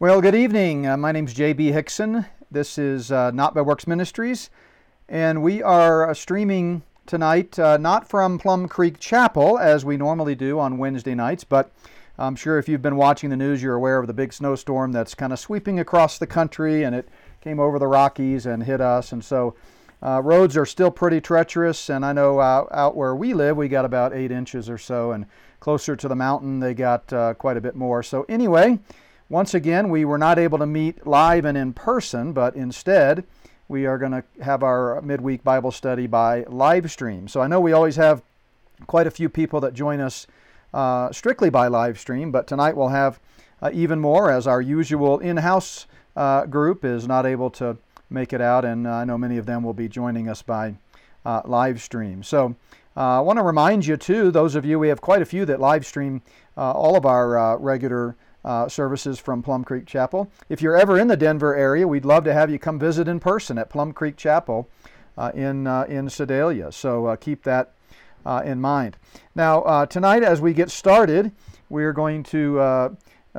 Well, good evening. Uh, my name is J.B. Hixson. This is uh, Not by Works Ministries, and we are uh, streaming tonight uh, not from Plum Creek Chapel as we normally do on Wednesday nights, but I'm sure if you've been watching the news, you're aware of the big snowstorm that's kind of sweeping across the country, and it came over the Rockies and hit us, and so. Uh, roads are still pretty treacherous, and I know out, where we live, we got about eight inches or so, and closer to the mountain, they got uh, quite a bit more. So, anyway, once again, we were not able to meet live and in person, but instead, we are going to have our midweek Bible study by live stream. So I know we always have quite a few people that join us uh, strictly by live stream, but tonight we'll have uh, even more as our usual in house uh, group is not able to make it out, and I know many of them will be joining us by uh, live stream. So uh, I want to remind you, too, those of you, we have quite a few that live stream uh, all of our regular uh, services from Plum Creek Chapel. If you're ever in the Denver area, we'd love to have you come visit in person at Plum Creek Chapel uh, in, uh, in Sedalia. So uh, keep that uh, in mind. Now, uh, tonight, as we get started, we're going to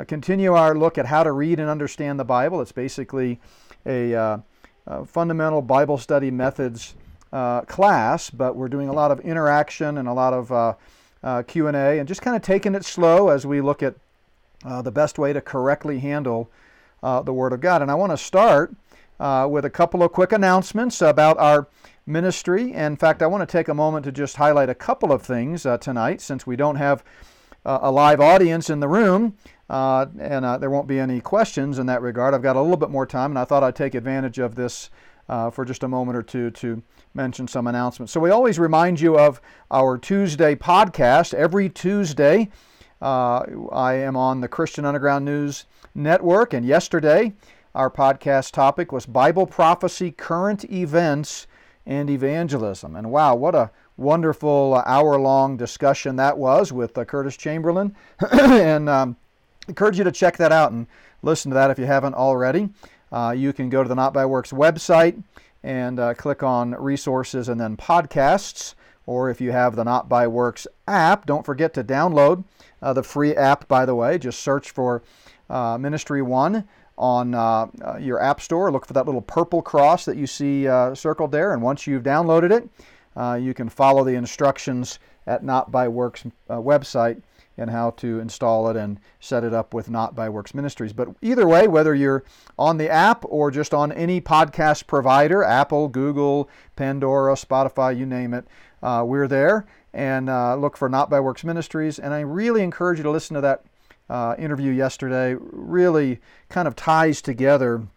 continue our look at how to read and understand the Bible. It's basically a, a fundamental Bible study methods class, but we're doing a lot of interaction and a lot of Q&A and just kind of taking it slow as we look at uh, the best way to correctly handle uh, the Word of God. And I want to start uh, with a couple of quick announcements about our ministry. In fact, I want to take a moment to just highlight a couple of things uh, tonight since we don't have uh, a live audience in the room. Uh, and there won't be any questions in that regard. I've got a little bit more time, and I thought I'd take advantage of this for just a moment or two to mention some announcements. So, we always remind you of our Tuesday podcast every Tuesday. Uh, I am on the Christian Underground News Network, and yesterday our podcast topic was Bible prophecy, current events, and evangelism. And wow, what a wonderful hour long discussion that was with uh, Curtis Chamberlain. and um, encourage you to check that out and listen to that if you haven't already. Uh, you can go to the Not by Works website and uh, click on resources and then podcasts. Or if you have the Not by Works app, don't forget to download uh, the free app, by the way. Just search for uh, Ministry One on uh, uh, your app store. Look for that little purple cross that you see uh, circled there. And once you've downloaded it, uh, you can follow the instructions at Not by Works website and how to install it and set it up with Not by Works Ministries. But either way, whether you're on the app or just on any podcast provider, Apple, Google, Pandora, Spotify, you name it, uh, we're there and uh, look for Not by Works Ministries. And I really encourage you to listen to that uh, interview yesterday. Really kind of ties together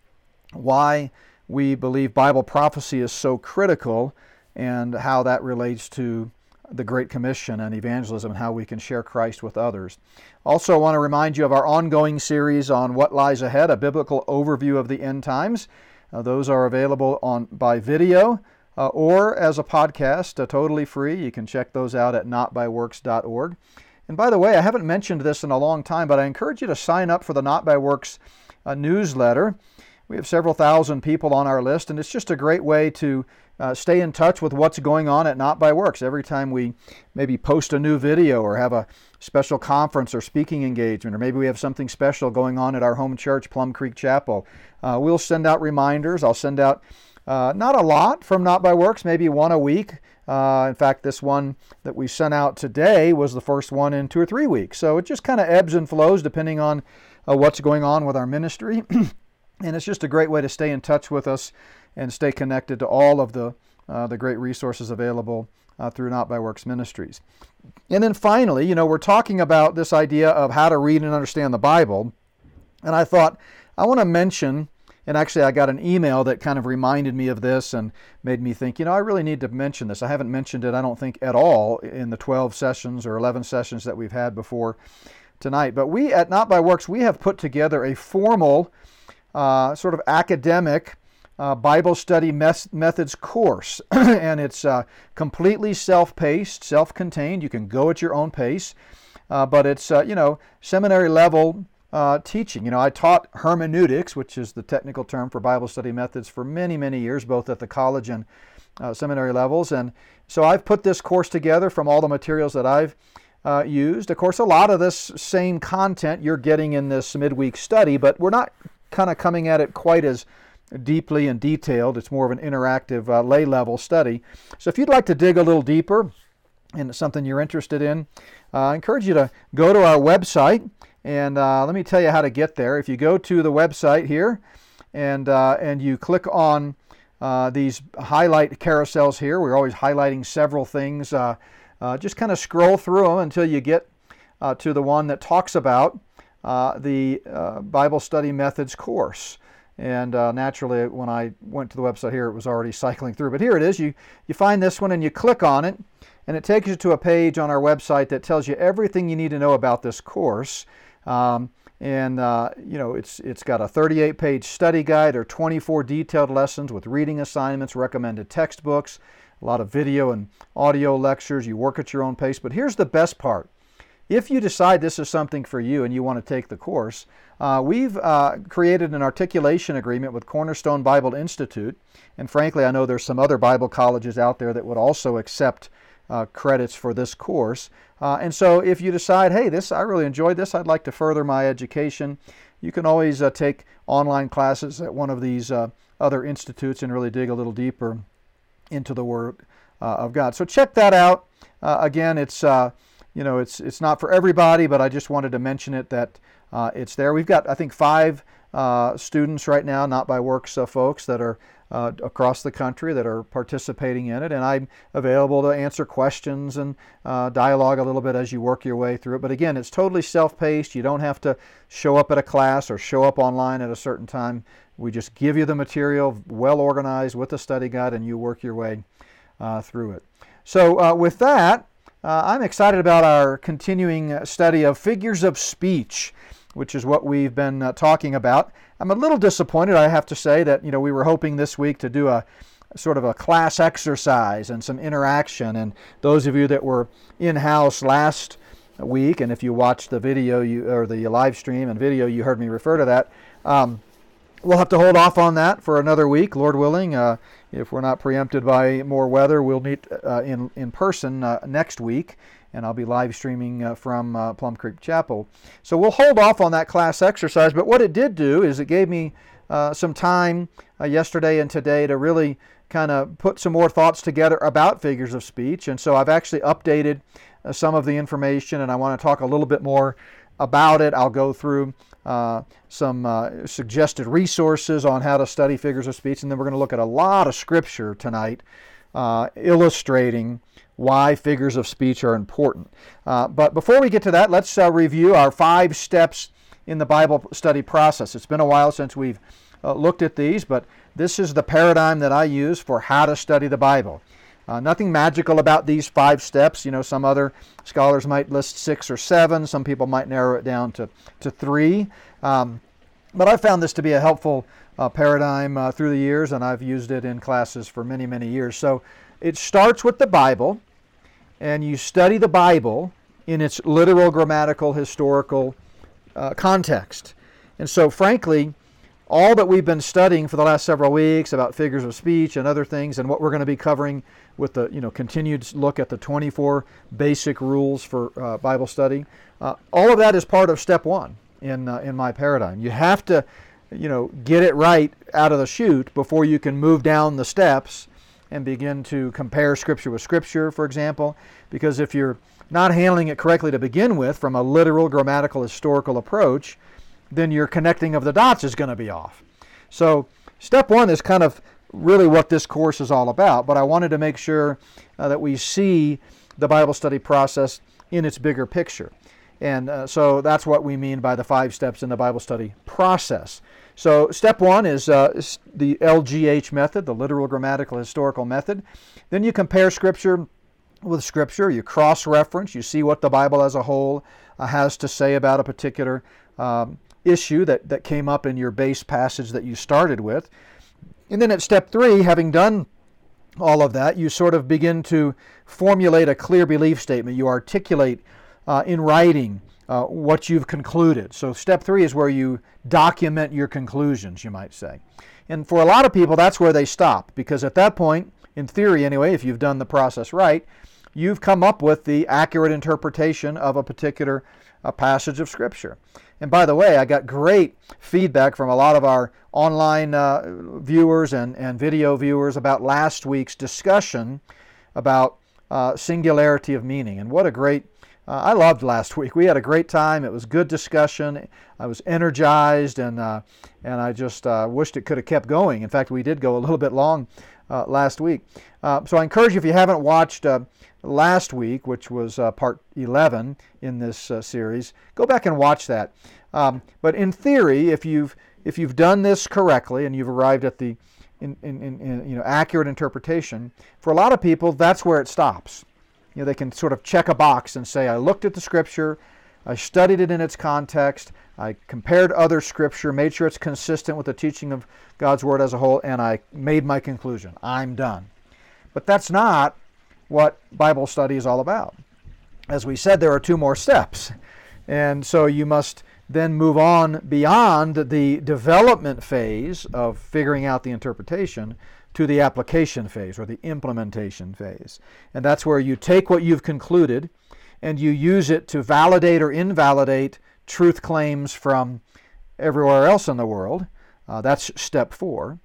why we believe Bible prophecy is so critical and how that relates to the Great Commission and evangelism and how we can share Christ with others. Also, I want to remind you of our ongoing series on what lies ahead, a biblical overview of the end times. Uh, those are available on by video uh, or as a podcast, uh, totally free. You can check those out at notbyworks.org. And by the way, I haven't mentioned this in a long time, but I encourage you to sign up for the Not by Works uh, newsletter. We have several thousand people on our list, and it's just a great way to uh, stay in touch with what's going on at Not by Works. Every time we maybe post a new video or have a special conference or speaking engagement, or maybe we have something special going on at our home church, Plum Creek Chapel, uh, we'll send out reminders. I'll send out uh, not a lot from Not by Works, maybe one a week. Uh, in fact, this one that we sent out today was the first one in two or three weeks. So it just kind of ebbs and flows depending on uh, what's going on with our ministry. and it's just a great way to stay in touch with us and stay connected to all of the, uh, the great resources available uh, through Not by Works Ministries. And then finally, you know, we're talking about this idea of how to read and understand the Bible. And I thought I want to mention and actually, I got an email that kind of reminded me of this and made me think, you know, I really need to mention this. I haven't mentioned it, I don't think, at all in the 12 sessions or 11 sessions that we've had before tonight. But we at Not by Works, we have put together a formal, uh, sort of academic uh, Bible study methods course. and it's uh, completely self paced, self contained. You can go at your own pace. Uh, but it's, uh, you know, seminary level uh, teaching. You know, I taught hermeneutics, which is the technical term for Bible study methods, for many, many years, both at the college and uh, seminary levels. And so I've put this course together from all the materials that I've uh, used. Of course, a lot of this same content you're getting in this midweek study, but we're not kind of coming at it quite as deeply and detailed. It's more of an interactive uh, lay level study. So if you'd like to dig a little deeper into something you're interested in, uh, I encourage you to go to our website. And uh, let me tell you how to get there. If you go to the website here and, uh, and you click on uh, these highlight carousels here, we're always highlighting several things. Uh, just kind of scroll through them until you get to the one that talks about the Bible Study Methods course. And uh, naturally, when I went to the website here, it was already cycling through. But here it is. You, you find this one and you click on it, and it takes you to a page on our website that tells you everything you need to know about this course. Um, and uh, you know it's it's got a 38-page study guide or 24 detailed lessons with reading assignments, recommended textbooks, a lot of video and audio lectures. You work at your own pace. But here's the best part: if you decide this is something for you and you want to take the course, uh, we've uh, created an articulation agreement with Cornerstone Bible Institute. And frankly, I know there's some other Bible colleges out there that would also accept uh, credits for this course. Uh, and so if you decide, hey, this I really enjoyed this, I'd like to further my education, you can always uh, take online classes at one of these uh, other institutes and really dig a little deeper into the Word of God. So check that out. again, it's you know it's it's not for everybody, but I just wanted to mention it that uh, it's there. We've got, I think, five uh, students right now, not by works uh, folks, that are uh, across the country that are participating in it. And I'm available to answer questions and uh, dialogue a little bit as you work your way through it. But again, it's totally self paced. You don't have to show up at a class or show up online at a certain time. We just give you the material, well organized with the study guide, and you work your way uh, through it. So, with that, I'm excited about our continuing study of figures of speech which is what we've been uh, talking about. I'm a little disappointed, I have to say, that you know we were hoping this week to do a sort of a class exercise and some interaction. And those of you that were in house last week, and if you watched the video you, or the live stream and video, you heard me refer to that. Um, we'll have to hold off on that for another week, Lord willing. Uh, if we're not preempted by more weather, we'll meet uh, in in person uh, next week and I'll be live streaming uh, from uh, Plum Creek Chapel. So we'll hold off on that class exercise, but what it did do is it gave me uh, some time uh, yesterday and today to really kind of put some more thoughts together about figures of speech. And so I've actually updated uh, some of the information, and I want to talk a little bit more about it. I'll go through uh, some uh, suggested resources on how to study figures of speech, and then we're going to look at a lot of scripture tonight uh, illustrating why figures of speech are important. Uh, but before we get to that, let's uh, review our five steps in the Bible study process. It's been a while since we've uh, looked at these, but this is the paradigm that I use for how to study the Bible. Uh, nothing magical about these five steps. You know, some other scholars might list six or seven. Some people might narrow it down to, to three. Um, but I found this to be a helpful uh, paradigm uh, through the years, and I've used it in classes for many, many years. So it starts with the Bible, and you study the Bible in its literal, grammatical, historical uh, context. And so, frankly, all that we've been studying for the last several weeks about figures of speech and other things, and what we're going to be covering with the you know continued look at the 24 basic rules for uh, Bible study, uh, all of that is part of step one in uh, in my paradigm. You have to you know, get it right out of the chute before you can move down the steps and begin to compare Scripture with Scripture, for example. Because if you're not handling it correctly to begin with from a literal, grammatical, historical approach, then your connecting of the dots is going to be off. So, step one is kind of really what this course is all about, but I wanted to make sure uh, that we see the Bible study process in its bigger picture. And uh, so that's what we mean by the five steps in the Bible study process. So step one is uh, the LGH method, the literal grammatical historical method. Then you compare Scripture with Scripture. You cross-reference. You see what the Bible as a whole uh, has to say about a particular um, issue that, that came up in your base passage that you started with. And then at step three, having done all of that, you sort of begin to formulate a clear belief statement. You articulate uh, in writing uh, what you've concluded. So, step three is where you document your conclusions, you might say. And for a lot of people, that's where they stop because at that point, in theory anyway, if you've done the process right, you've come up with the accurate interpretation of a particular a passage of Scripture. And by the way, I got great feedback from a lot of our online uh, viewers and, and video viewers about last week's discussion about uh, singularity of meaning. And what a great, uh, I loved last week. We had a great time. It was good discussion. I was energized and, uh, and I just uh, wished it could have kept going. In fact, we did go a little bit long uh, last week. so I encourage you, if you haven't watched last week, which was part 11 in this series, go back and watch that. Um, but in theory, if you've if you've done this correctly and you've arrived at the in, in, in, you know, accurate interpretation, for a lot of people, that's where it stops. You know, they can sort of check a box and say, I looked at the scripture, I studied it in its context, I compared other scripture, made sure it's consistent with the teaching of God's Word as a whole, and I made my conclusion. I'm done. But that's not what Bible study is all about. As we said, there are two more steps. And so you must then move on beyond the development phase of figuring out the interpretation to the application phase or the implementation phase. And that's where you take what you've concluded and you use it to validate or invalidate truth claims from everywhere else in the world. Uh, that's step four.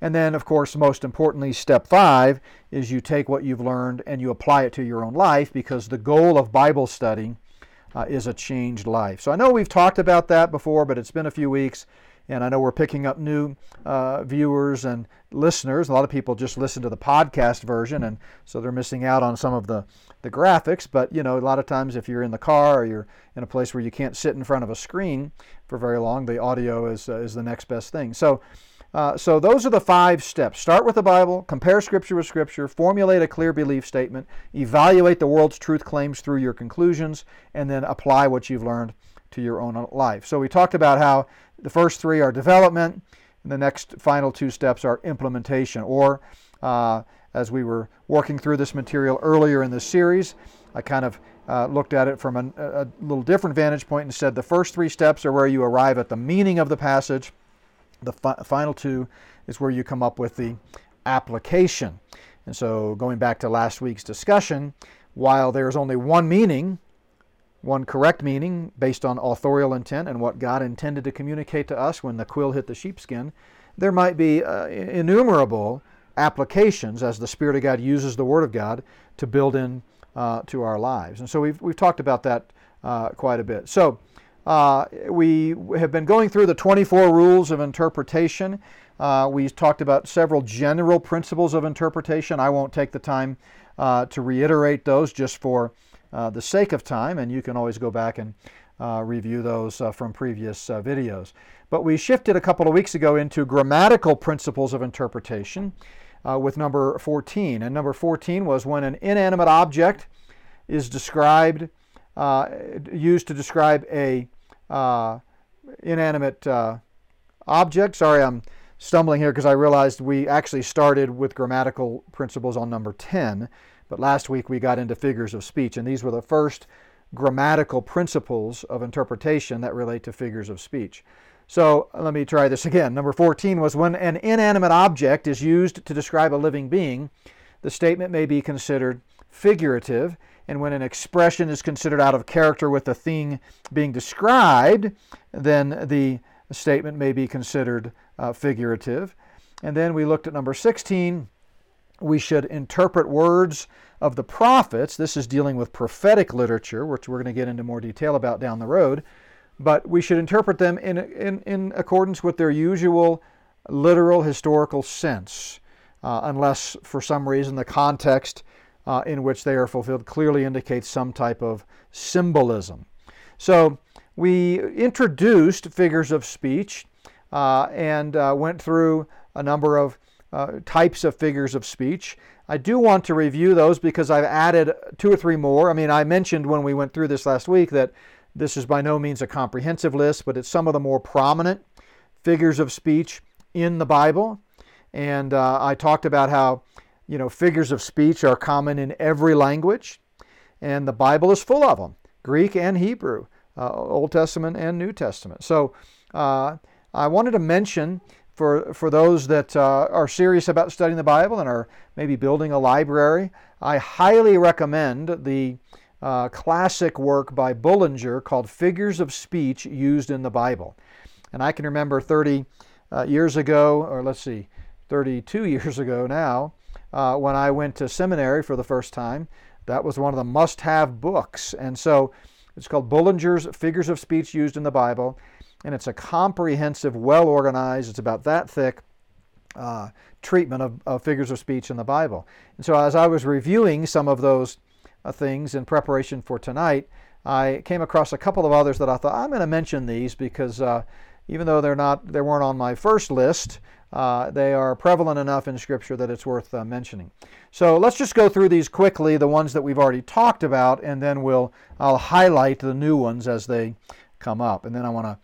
And then, of course, most importantly, step five is you take what you've learned and you apply it to your own life because the goal of Bible study uh, is a changed life. So I know we've talked about that before, but it's been a few weeks, and I know we're picking up new uh, viewers and listeners. A lot of people just listen to the podcast version, and so they're missing out on some of the, the graphics. But you know, a lot of times if you're in the car or you're in a place where you can't sit in front of a screen for very long, the audio is uh, is the next best thing. So. Uh, so those are the five steps. Start with the Bible, compare Scripture with Scripture, formulate a clear belief statement, evaluate the world's truth claims through your conclusions, and then apply what you've learned to your own life. So we talked about how the first three are development, and the next final two steps are implementation. Or, uh, as we were working through this material earlier in this series, I kind of uh, looked at it from a, a little different vantage point and said the first three steps are where you arrive at the meaning of the passage. The fi- final two is where you come up with the application. And so, going back to last week's discussion, while there's only one meaning, one correct meaning based on authorial intent and what God intended to communicate to us when the quill hit the sheepskin, there might be uh, innumerable applications as the Spirit of God uses the Word of God to build in uh, to our lives. And so we've, we've talked about that uh, quite a bit. So uh, we have been going through the 24 rules of interpretation. Uh, we talked about several general principles of interpretation. I won't take the time uh, to reiterate those just for uh, the sake of time, and you can always go back and uh, review those uh, from previous videos. But we shifted a couple of weeks ago into grammatical principles of interpretation with number 14. And number 14 was when an inanimate object is described, used to describe a uh, inanimate uh, object. Sorry, I'm stumbling here because I realized we actually started with grammatical principles on number 10, but last week we got into figures of speech, and these were the first grammatical principles of interpretation that relate to figures of speech. So let me try this again. Number 14 was when an inanimate object is used to describe a living being, the statement may be considered figurative and when an expression is considered out of character with the thing being described, then the statement may be considered uh, figurative. And then we looked at number 16. We should interpret words of the prophets. This is dealing with prophetic literature, which we're going to get into more detail about down the road. But we should interpret them in, in, in accordance with their usual literal historical sense, uh, unless for some reason the context uh, in which they are fulfilled clearly indicates some type of symbolism. So we introduced figures of speech uh, and uh, went through a number of uh, types of figures of speech. I do want to review those because I've added two or three more. I mean, I mentioned when we went through this last week that this is by no means a comprehensive list, but it's some of the more prominent figures of speech in the Bible. And uh, I talked about how you know, figures of speech are common in every language, and the Bible is full of them Greek and Hebrew, uh, Old Testament and New Testament. So uh, I wanted to mention for, for those that uh, are serious about studying the Bible and are maybe building a library, I highly recommend the uh, classic work by Bullinger called Figures of Speech Used in the Bible. And I can remember 30 uh, years ago, or let's see, 32 years ago now, uh, when I went to seminary for the first time. That was one of the must have books. And so it's called Bullinger's Figures of Speech Used in the Bible. And it's a comprehensive, well organized, it's about that thick uh, treatment of, of, figures of speech in the Bible. And so as I was reviewing some of those uh, things in preparation for tonight, I came across a couple of others that I thought I'm going to mention these because uh, even though they're not, they weren't on my first list, uh, they are prevalent enough in Scripture that it's worth uh, mentioning. So let's just go through these quickly, the ones that we've already talked about, and then we'll I'll highlight the new ones as they come up, and then I want to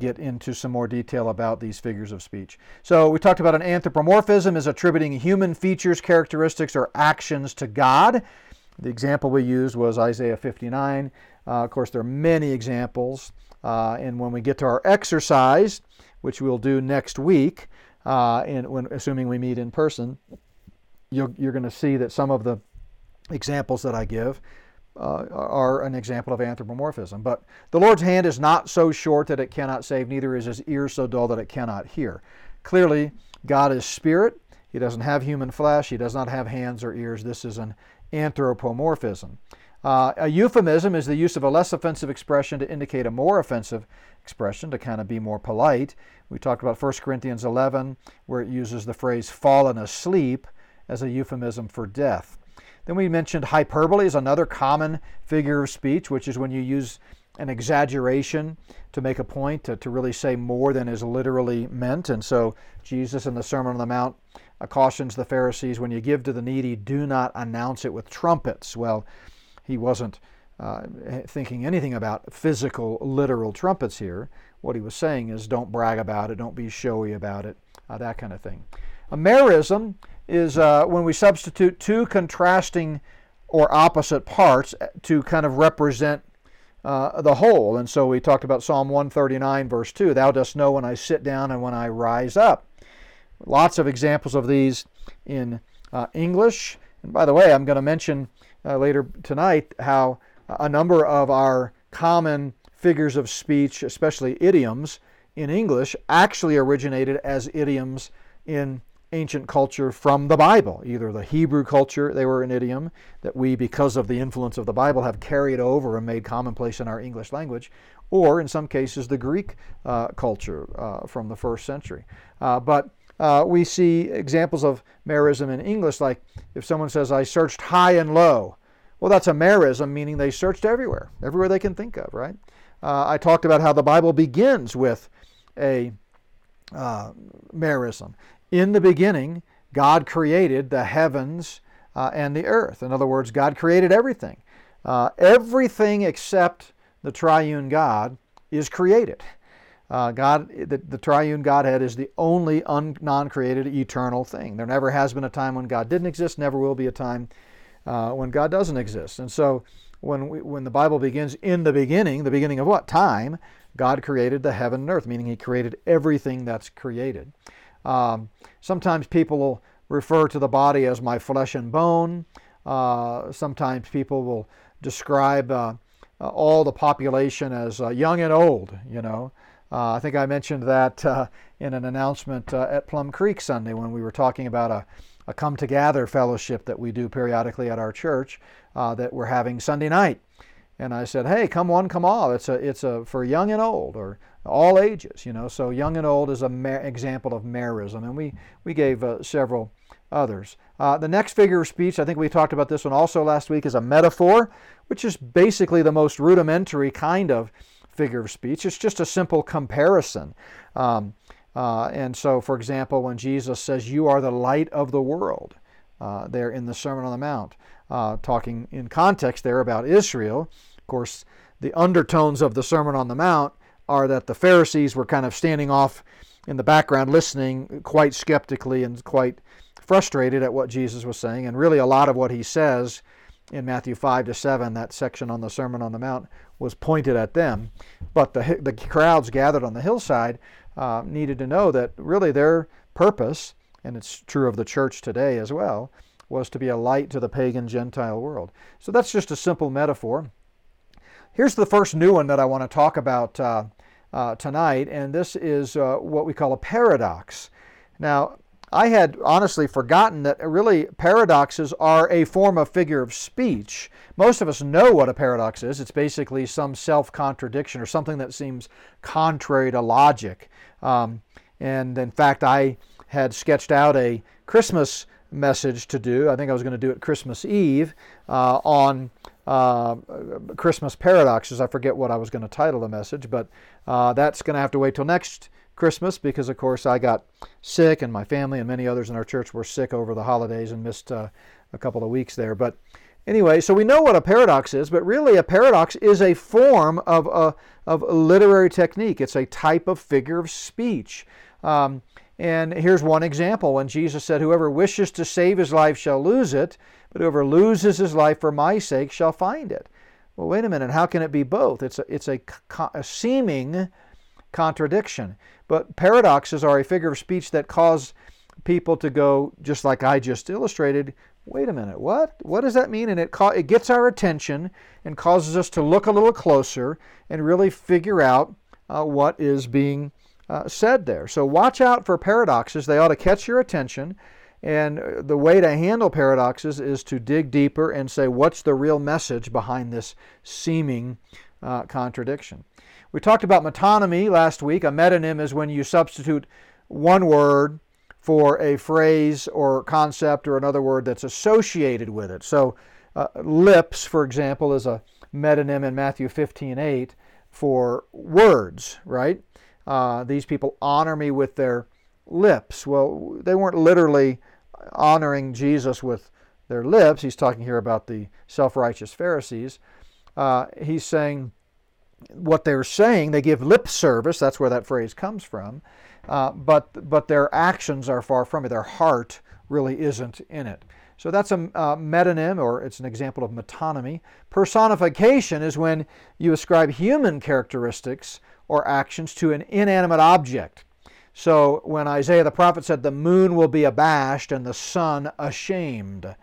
get into some more detail about these figures of speech. So we talked about an anthropomorphism is attributing human features, characteristics, or actions to God. The example we used was Isaiah 59. Uh, of course, there are many examples. Uh, and when we get to our exercise, which we'll do next week, uh, and when, assuming we meet in person, you're, you're going to see that some of the examples that I give uh, are an example of anthropomorphism. But the Lord's hand is not so short that it cannot save, neither is his ear so dull that it cannot hear. Clearly, God is spirit. He doesn't have human flesh. He does not have hands or ears. This is an anthropomorphism. Uh, a euphemism is the use of a less offensive expression to indicate a more offensive expression, to kind of be more polite. We talked about 1 Corinthians 11, where it uses the phrase fallen asleep as a euphemism for death. Then we mentioned hyperbole is another common figure of speech, which is when you use an exaggeration to make a point, to, to really say more than is literally meant. And so Jesus in the Sermon on the Mount uh, cautions the Pharisees when you give to the needy, do not announce it with trumpets. Well, he wasn't uh, thinking anything about physical, literal trumpets here. What he was saying is don't brag about it, don't be showy about it, uh, that kind of thing. A merism is uh, when we substitute two contrasting or opposite parts uh, to kind of represent uh, the whole. And so we talked about Psalm 139, verse 2 Thou dost know when I sit down and when I rise up. Lots of examples of these in uh, English. And by the way, I'm going to mention uh, later tonight how a number of our common figures of speech, especially idioms in English, actually originated as idioms in ancient culture from the Bible. Either the Hebrew culture, they were an idiom that we, because of the influence of the Bible, have carried over and made commonplace in our English language, or in some cases the Greek uh, culture uh, from the first century. Uh, but uh, we see examples of merism in English, like if someone says, I searched high and low. Well, that's a merism, meaning they searched everywhere, everywhere they can think of, right? Uh, I talked about how the Bible begins with a uh, merism. In the beginning, God created the heavens uh, and the earth. In other words, God created everything. Uh, everything except the triune God is created. Uh, God, the, the, triune Godhead is the only un, non-created eternal thing. There never has been a time when God didn't exist. Never will be a time uh, when God doesn't exist. And so, when we, when the Bible begins in the beginning, the beginning of what time? God created the heaven and earth, meaning He created everything that's created. Um, sometimes people will refer to the body as my flesh and bone. Uh, sometimes people will describe uh, uh, all the population as uh, young and old, you know. Uh, I think I mentioned that uh, in an announcement at Plum Creek Sunday when we were talking about a, a come together fellowship that we do periodically at our church that we're having Sunday night. And I said, "Hey, come one, come all. It's a, it's a for young and old, or all ages, you know. So young and old is an example of merism, and we we gave uh, several others. Uh, the next figure of speech, I think we talked about this one also last week, is a metaphor, which is basically the most rudimentary kind of figure of speech. It's just a simple comparison. Um, uh, and so, for example, when Jesus says, "You are the light of the world," uh, there in the Sermon on the Mount uh, talking in context there about Israel. Of course, the undertones of the Sermon on the Mount are that the Pharisees were kind of standing off in the background listening quite skeptically and quite frustrated at what Jesus was saying. And really, a lot of what he says in Matthew 5 to 7, that section on the Sermon on the Mount was pointed at them. But the, the crowds gathered on the hillside uh, needed to know that really their purpose, and it's true of the church today as well, was to be a light to the pagan Gentile world. So that's just a simple metaphor. Here's the first new one that I want to talk about uh, uh, tonight, and this is uh, what we call a paradox. Now, I had honestly forgotten that really paradoxes are a form of figure of speech. Most of us know what a paradox is. It's basically some self contradiction or something that seems contrary to logic. Um, and in fact, I had sketched out a Christmas message to do. I think I was going to do it Christmas Eve uh, on uh, Christmas paradoxes. I forget what I was going to title the message, but uh, that's going to have to wait till next Christmas because, of course, I got sick and my family and many others in our church were sick over the holidays and missed uh, a couple of weeks there. But anyway, so we know what a paradox is, but really a paradox is a form of a, of literary technique. It's a type of figure of speech. Um, and here's one example when Jesus said, Whoever wishes to save his life shall lose it, but whoever loses his life for my sake shall find it. Well, wait a minute, how can it be both? It's a, it's a, a seeming contradiction. But paradoxes are a figure of speech that cause people to go, just like I just illustrated, wait a minute, what? What does that mean? And it, ca- it gets our attention and causes us to look a little closer and really figure out uh, what is being uh, said there. So watch out for paradoxes. They ought to catch your attention. And uh, the way to handle paradoxes is to dig deeper and say, what's the real message behind this seeming uh, contradiction? We talked about metonymy last week. A metonym is when you substitute one word for a phrase or concept or another word that's associated with it. So, uh, lips, for example, is a metonym in Matthew 15:8 for words, right? Uh, these people honor me with their lips. Well, they weren't literally honoring Jesus with their lips. He's talking here about the self righteous Pharisees. Uh, he's saying, what they're saying, they give lip service, that's where that phrase comes from, uh, but, but their actions are far from it. Their heart really isn't in it. So that's a uh, metonym, or it's an example of metonymy. Personification is when you ascribe human characteristics or actions to an inanimate object. So when Isaiah the prophet said, The moon will be abashed and the sun ashamed,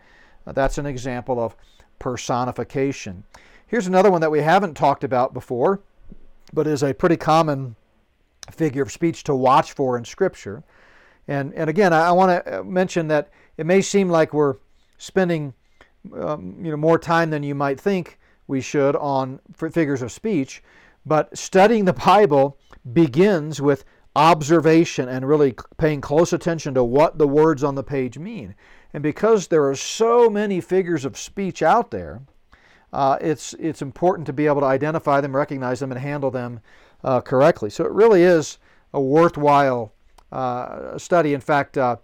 that's an example of personification. Here's another one that we haven't talked about before, but is a pretty common figure of speech to watch for in Scripture. And, and again, I, I want to uh, mention that it may seem like we're spending um, you know, more time than you might think we should on figures of speech, but studying the Bible begins with observation and really paying close attention to what the words on the page mean. And because there are so many figures of speech out there, uh, it's, it's important to be able to identify them, recognize them, and handle them uh, correctly. So it really is a worthwhile uh, study. In fact, uh,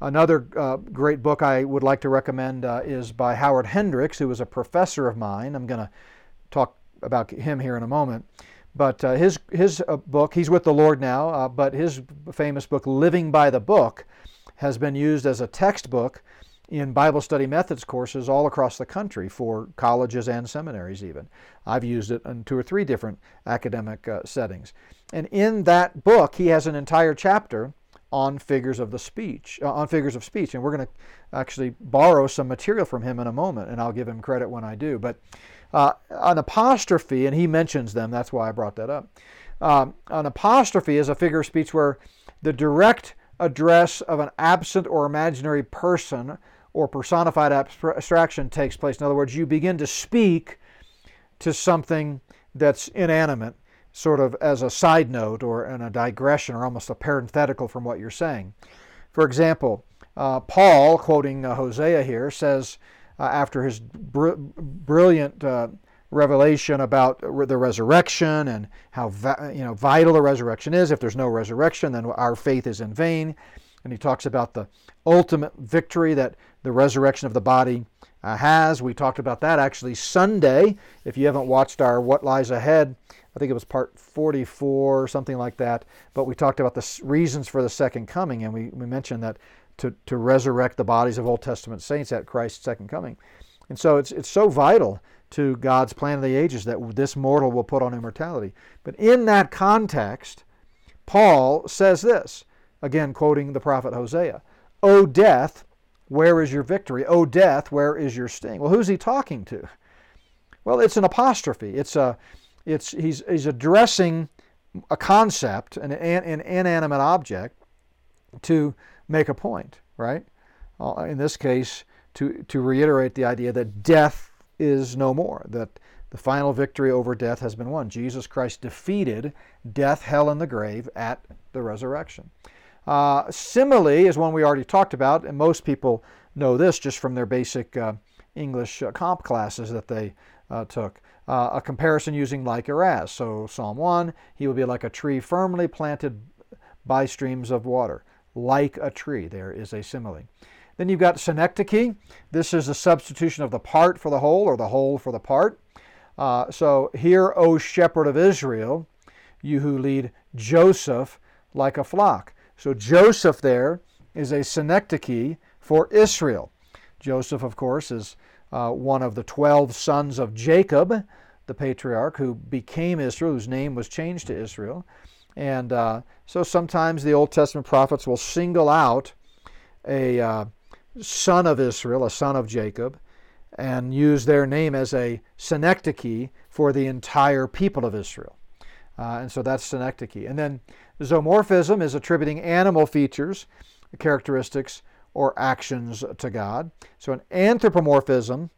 another uh, great book I would like to recommend uh, is by Howard Hendricks, who was a professor of mine. I'm going to talk about him here in a moment. But his, his book, he's with the Lord now, but his famous book, Living by the Book, has been used as a textbook in Bible study methods courses all across the country for colleges and seminaries, even. I've used it in two or three different academic uh, settings. And in that book, he has an entire chapter on figures of the speech, uh, on figures of speech. And we're going to actually borrow some material from him in a moment, and I'll give him credit when I do. But uh, an apostrophe, and he mentions them, that's why I brought that up. Um, an apostrophe is a figure of speech where the direct address of an absent or imaginary person or personified abstraction takes place. In other words, you begin to speak to something that's inanimate, sort of as a side note or in a digression or almost a parenthetical from what you're saying. For example, uh, Paul, quoting uh, Hosea here, says uh, after his br- brilliant uh, revelation about the resurrection and how va- you know vital the resurrection is. If there's no resurrection, then our faith is in vain. And he talks about the ultimate victory that the resurrection of the body uh, has. We talked about that actually Sunday. If you haven't watched our What Lies Ahead, I think it was part 44 or something like that. But we talked about the reasons for the second coming, and we, we mentioned that to, to resurrect the bodies of Old Testament saints at Christ's second coming. And so it's, it's so vital to God's plan of the ages that this mortal will put on immortality. But in that context, Paul says this, again quoting the prophet Hosea O death, where is your victory? O death, where is your sting? Well, who's he talking to? Well, it's an apostrophe. It's a, it's, he's, he's addressing a concept, an, an inanimate object, to make a point, right? Uh, in this case, to, to reiterate the idea that death is no more, that the final victory over death has been won. Jesus Christ defeated death, hell, and the grave at the resurrection. Uh, simile is one we already talked about, and most people know this just from their basic uh, English uh, comp classes that they uh, took. Uh, a comparison using like or as. So, Psalm 1, he will be like a tree firmly planted by streams of water. Like a tree, there is a simile. Then you've got synecdoche. This is a substitution of the part for the whole or the whole for the part. Uh, so, hear, O shepherd of Israel, you who lead Joseph like a flock. So, Joseph there is a synecdoche for Israel. Joseph, of course, is uh, one of the 12 sons of Jacob, the patriarch, who became Israel, whose name was changed to Israel. And uh, so sometimes the Old Testament prophets will single out a uh, son of Israel, a son of Jacob, and use their name as a synecdoche for the entire people of Israel. Uh, and so that's synecdoche. And then zoomorphism is attributing animal features, characteristics, or actions to God. So an anthropomorphism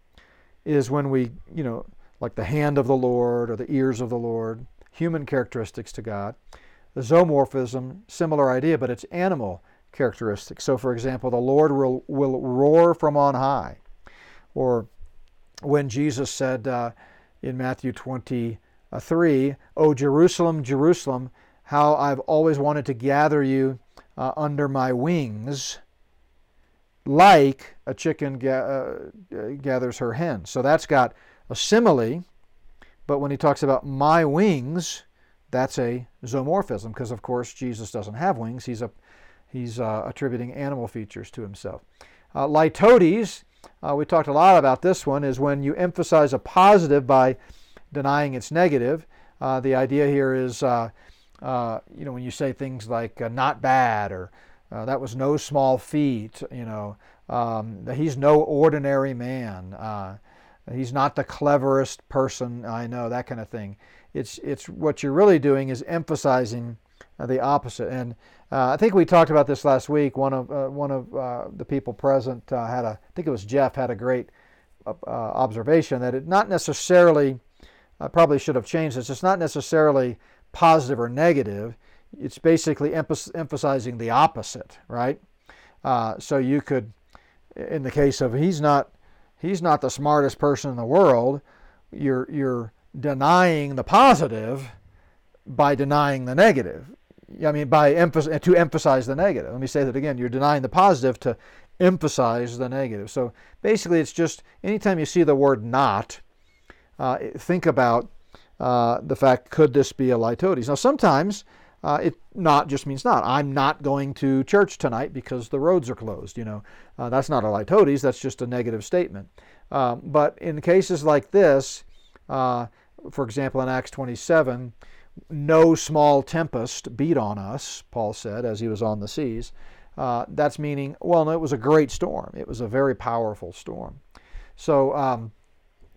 is when we, you know, like the hand of the Lord or the ears of the Lord, human characteristics to God. The zoomorphism, similar idea, but it's animal characteristics. So, for example, the Lord will, will roar from on high. Or when Jesus said uh, in Matthew 23, O Jerusalem, Jerusalem, how I've always wanted to gather you uh, under my wings like a chicken ga- uh, gathers her hen. So that's got a simile, but when he talks about my wings, that's a zoomorphism because, of course, Jesus doesn't have wings. He's, a, he's uh, attributing animal features to himself. Uh, litotes, uh, we talked a lot about this one, is when you emphasize a positive by denying its negative. Uh, the idea here is, uh, uh, you know, when you say things like not bad or uh, that was no small feat, you know. Um, he's no ordinary man. Uh, he's not the cleverest person I know, that kind of thing. It's, it's what you're really doing is emphasizing uh, the opposite. And uh, I think we talked about this last week. One of, uh, one of uh, the people present had a, I think it was Jeff, had a great observation that it not necessarily, I probably should have changed this, it's not necessarily positive or negative it's basically emphasizing the opposite, right? Uh, so you could, in the case of he's not, he's not the smartest person in the world. You're you're denying the positive by denying the negative. I mean, by emph- to emphasize the negative. Let me say that again. You're denying the positive to emphasize the negative. So basically, it's just anytime you see the word not, uh, think about uh, the fact could this be a litotes? Now, sometimes uh, it not just means not. I'm not going to church tonight because the roads are closed. You know, uh, that's not a litotes. That's just a negative statement. Um, but in cases like this, uh, for example, in Acts 27, no small tempest beat on us, Paul said as he was on the seas. Uh, that's meaning, well, no, it was a great storm. It was a very powerful storm. So um,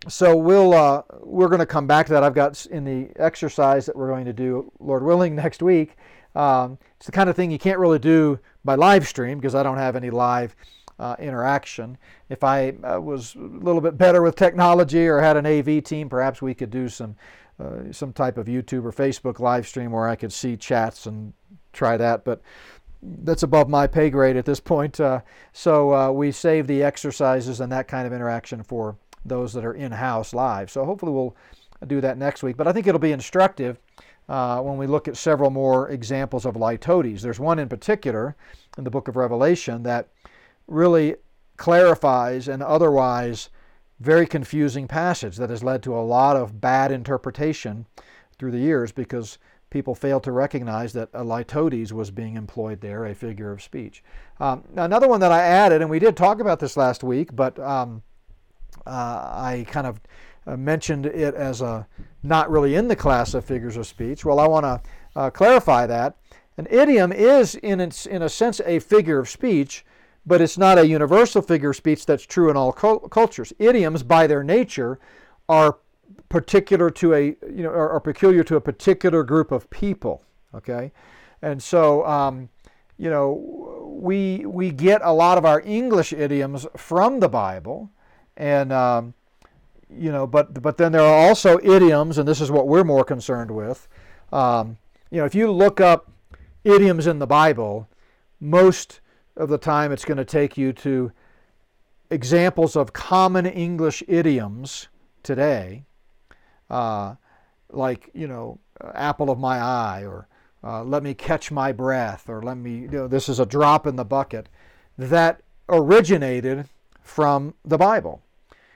so we'll uh, we're going to come back to that. I've got in the exercise that we're going to do, Lord willing, next week. Um, it's the kind of thing you can't really do by live stream because I don't have any live uh, interaction. If I uh, was a little bit better with technology or had an AV team, perhaps we could do some uh, some type of YouTube or Facebook live stream where I could see chats and try that. But that's above my pay grade at this point. Uh, so uh, we save the exercises and that kind of interaction for those that are in-house live. So hopefully we'll do that next week. But I think it'll be instructive uh, when we look at several more examples of litotes. There's one in particular in the book of Revelation that really clarifies an otherwise very confusing passage that has led to a lot of bad interpretation through the years because people failed to recognize that a litotes was being employed there, a figure of speech. Um, another one that I added, and we did talk about this last week, but um, uh, I kind of uh, mentioned it as a not really in the class of figures of speech. Well, I want to uh, clarify that. An idiom is, in, its, in a sense, a figure of speech, but it's not a universal figure of speech that's true in all cultures. Idioms, by their nature, are particular to a you know are, are peculiar to a particular group of people. Okay, and so um, you know we we get a lot of our English idioms from the Bible, and um, you know but but then there are also idioms, and this is what we're more concerned with. Um, you know, if you look up idioms in the Bible, most of the time it's going to take you to examples of common English idioms today, uh, like, you know, apple of my eye, or uh, let me catch my breath, or let me, you know, this is a drop in the bucket, that originated from the Bible.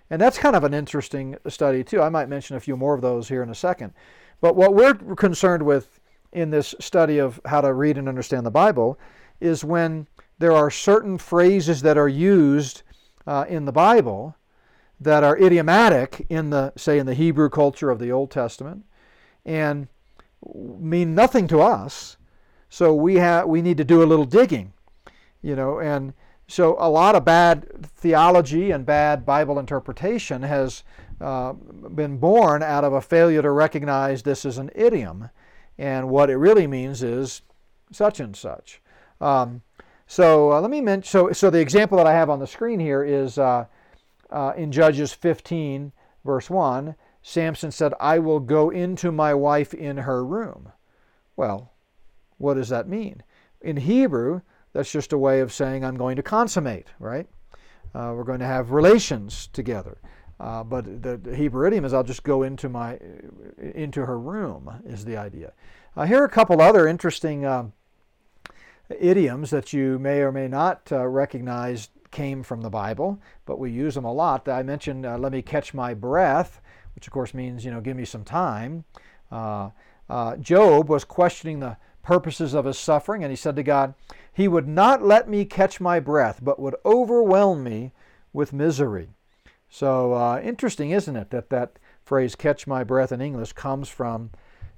And that's kind of an interesting study, too. I might mention a few more of those here in a second. But what we're concerned with in this study of how to read and understand the Bible is when there are certain phrases that are used uh, in the Bible that are idiomatic in the say in the Hebrew culture of the Old Testament and mean nothing to us. So we have we need to do a little digging, you know, and so a lot of bad theology and bad Bible interpretation has uh, been born out of a failure to recognize this as an idiom and what it really means is such and such. Um, so uh, let me mention. So, so the example that I have on the screen here is uh, uh, in Judges 15, verse 1. Samson said, "I will go into my wife in her room." Well, what does that mean? In Hebrew, that's just a way of saying I'm going to consummate, right? Uh, we're going to have relations together. Uh, but the, the, Hebrew idiom is I'll just go into my into her room is the idea. Uh, here are a couple other interesting um, idioms that you may or may not uh, recognize came from the Bible, but we use them a lot. I mentioned uh, "let me catch my breath," which of course means you know give me some time. Uh, Job was questioning the purposes of his suffering, and he said to God, "He would not let me catch my breath, but would overwhelm me with misery." So uh, interesting, isn't it, that that phrase "catch my breath" in English comes from,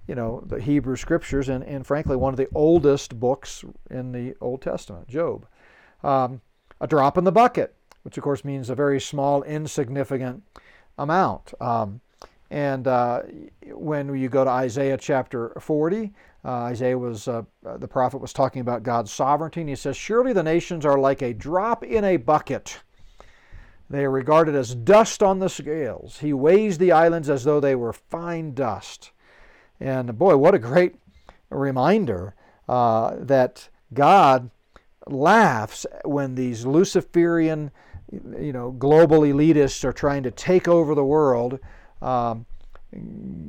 you know, the Hebrew Scriptures and, and frankly one of the oldest books in the Old Testament, Job. Um, a drop in the bucket, which of course means a very small, insignificant amount. Um, and uh, when you go to Isaiah chapter 40, uh, Isaiah was, uh, the prophet was talking about God's sovereignty, and he says, Surely the nations are like a drop in a bucket they are regarded as dust on the scales. He weighs the islands as though they were fine dust. And boy, what a great reminder uh, that God laughs when these Luciferian, you know, global elitists are trying to take over the world. Um,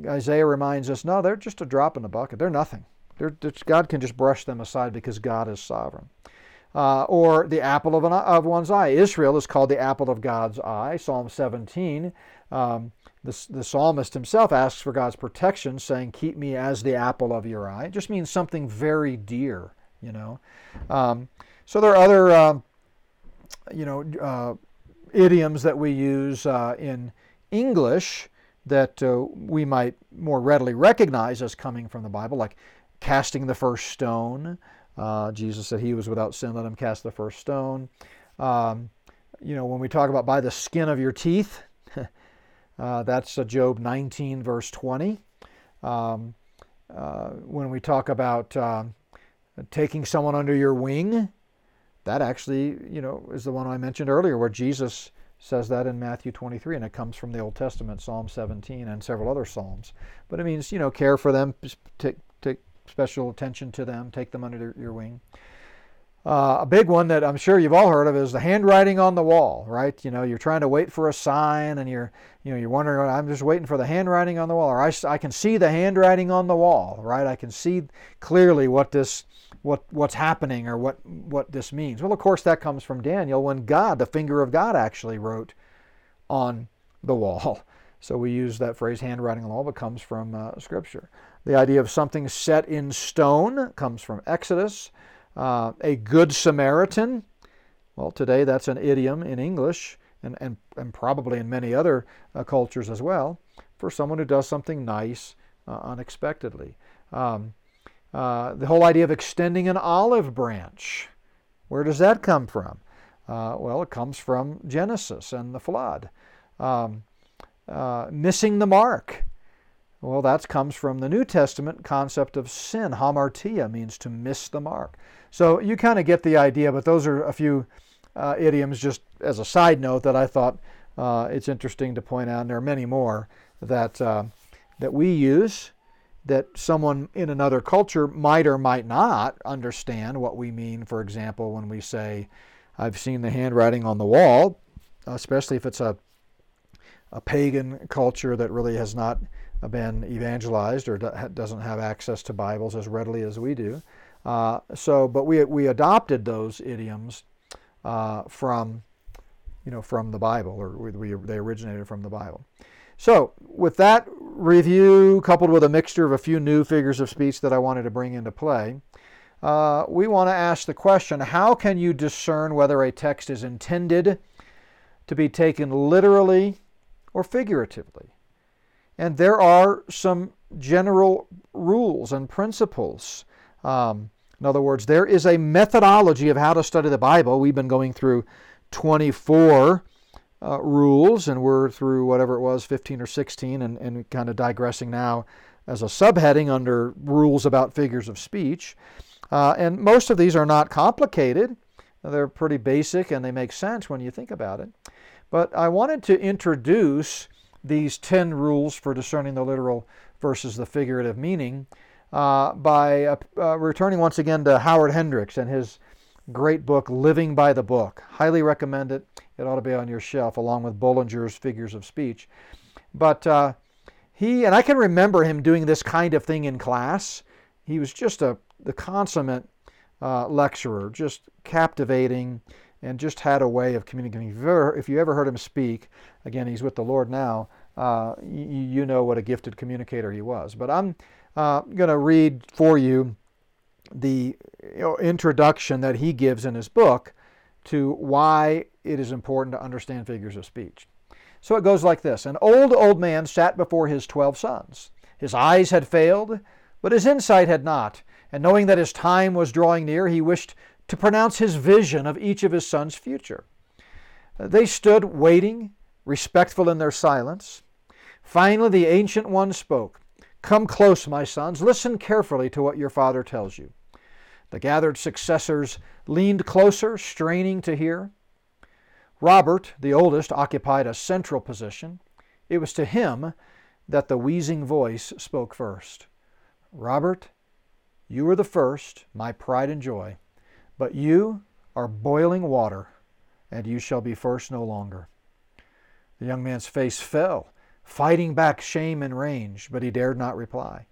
Isaiah reminds us, no, they're just a drop in the bucket. They're nothing. They're, God can just brush them aside because God is sovereign uh, or the apple of, an, of, one's eye. Israel is called the apple of God's eye. Psalm 17, um, the, the psalmist himself asks for God's protection, saying, Keep me as the apple of your eye. It just means something very dear, you know. Um, so there are other, uh, you know, uh, idioms that we use uh, in English that uh, we might more readily recognize as coming from the Bible, like casting the first stone. Uh, Jesus said he was without sin, let him cast the first stone. Um, you know, when we talk about by the skin of your teeth, uh, that's uh, Job 19, verse 20. Um, uh, when we talk about um, taking someone under your wing, that actually, you know, is the one I mentioned earlier where Jesus says that in Matthew 23, and it comes from the Old Testament, Psalm 17, and several other Psalms. But it means, you know, care for them, take, take special attention to them, take them under your wing. Uh, a big one that I'm sure you've all heard of is the handwriting on the wall, right? You know, you're trying to wait for a sign and you're, you know, you're wondering, I'm just waiting for the handwriting on the wall, or I, I can see the handwriting on the wall, right? I can see clearly what this, what, what's happening or what, what this means. Well, of course, that comes from Daniel when God, the finger of God, actually wrote on the wall. So we use that phrase, handwriting on the wall, but comes from uh, Scripture. The idea of something set in stone comes from Exodus. Uh, a good Samaritan, well, today that's an idiom in English. and, and, and probably in many other uh, cultures as well, for someone who does something nice uh, unexpectedly. Um, uh, the whole idea of extending an olive branch, where does that come from? Uh, well, it comes from Genesis and the flood. Um, missing the mark. Well, that comes from the New Testament concept of sin. Hamartia means to miss the mark. So you kind of get the idea, but those are a few uh, idioms just as a side note that I thought uh, it's interesting to point out. And there are many more that, uh, that we use that someone in another culture might or might not understand what we mean. For example, when we say, I've seen the handwriting on the wall, especially if it's a, a pagan culture that really has not been evangelized or doesn't have access to Bibles as readily as we do. Uh, so, but we, we adopted those idioms uh, from, you know, from the Bible, or we, we, they originated from the Bible. So, with that review, coupled with a mixture of a few new figures of speech that I wanted to bring into play, uh, we want to ask the question how can you discern whether a text is intended to be taken literally or figuratively? And there are some general rules and principles. Um, in other words, there is a methodology of how to study the Bible. We've been going through 24 uh, rules, and we're through whatever it was, 15 or 16, and, and kind of digressing now as a subheading under rules about figures of speech. Uh, and most of these are not complicated. They're pretty basic and they make sense when you think about it. But I wanted to introduce these 10 rules for discerning the literal versus the figurative meaning uh, by uh, uh, returning once again to Howard Hendricks and his great book, Living by the Book. Highly recommend it. It ought to be on your shelf along with Bullinger's Figures of Speech. But uh, he, and I can remember him doing this kind of thing in class. He was just a the consummate uh, lecturer, just captivating, and just had a way of communicating. If you ever, if you ever heard him speak, again, he's with the Lord now, uh, you, you, know what a gifted communicator he was. But I'm uh, going to read for you the you know, introduction that he gives in his book to why it is important to understand figures of speech. So it goes like this An old, old man sat before his twelve sons. His eyes had failed, but his insight had not. And knowing that his time was drawing near, he wished to pronounce his vision of each of his sons' future. They stood waiting, respectful in their silence. Finally, the Ancient One spoke Come close, my sons. Listen carefully to what your father tells you. The gathered successors leaned closer, straining to hear. Robert, the oldest, occupied a central position. It was to him that the wheezing voice spoke first. Robert, you are the first, my pride and joy, but you are boiling water, and you shall be first no longer. The young man's face fell, fighting back shame and rage, but he dared not reply.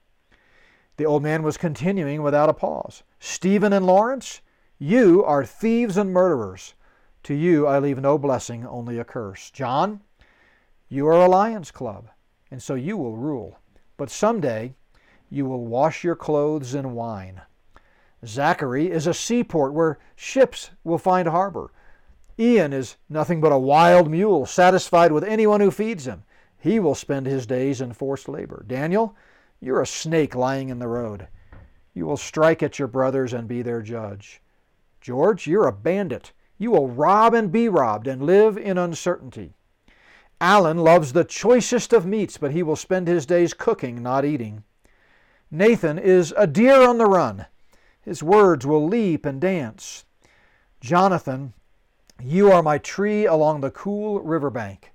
The old man was continuing without a pause. Stephen and Lawrence, you are thieves and murderers. To you I leave no blessing, only a curse. John, you are a lion's club, and so you will rule. But someday you will wash your clothes in wine. Zachary is a seaport where ships will find harbor. Ian is nothing but a wild mule, satisfied with anyone who feeds him. He will spend his days in forced labor. Daniel, you're a snake lying in the road. You will strike at your brothers and be their judge. George, you're a bandit. You will rob and be robbed and live in uncertainty. Alan loves the choicest of meats, but he will spend his days cooking, not eating. Nathan is a deer on the run. His words will leap and dance. Jonathan, you are my tree along the cool river bank.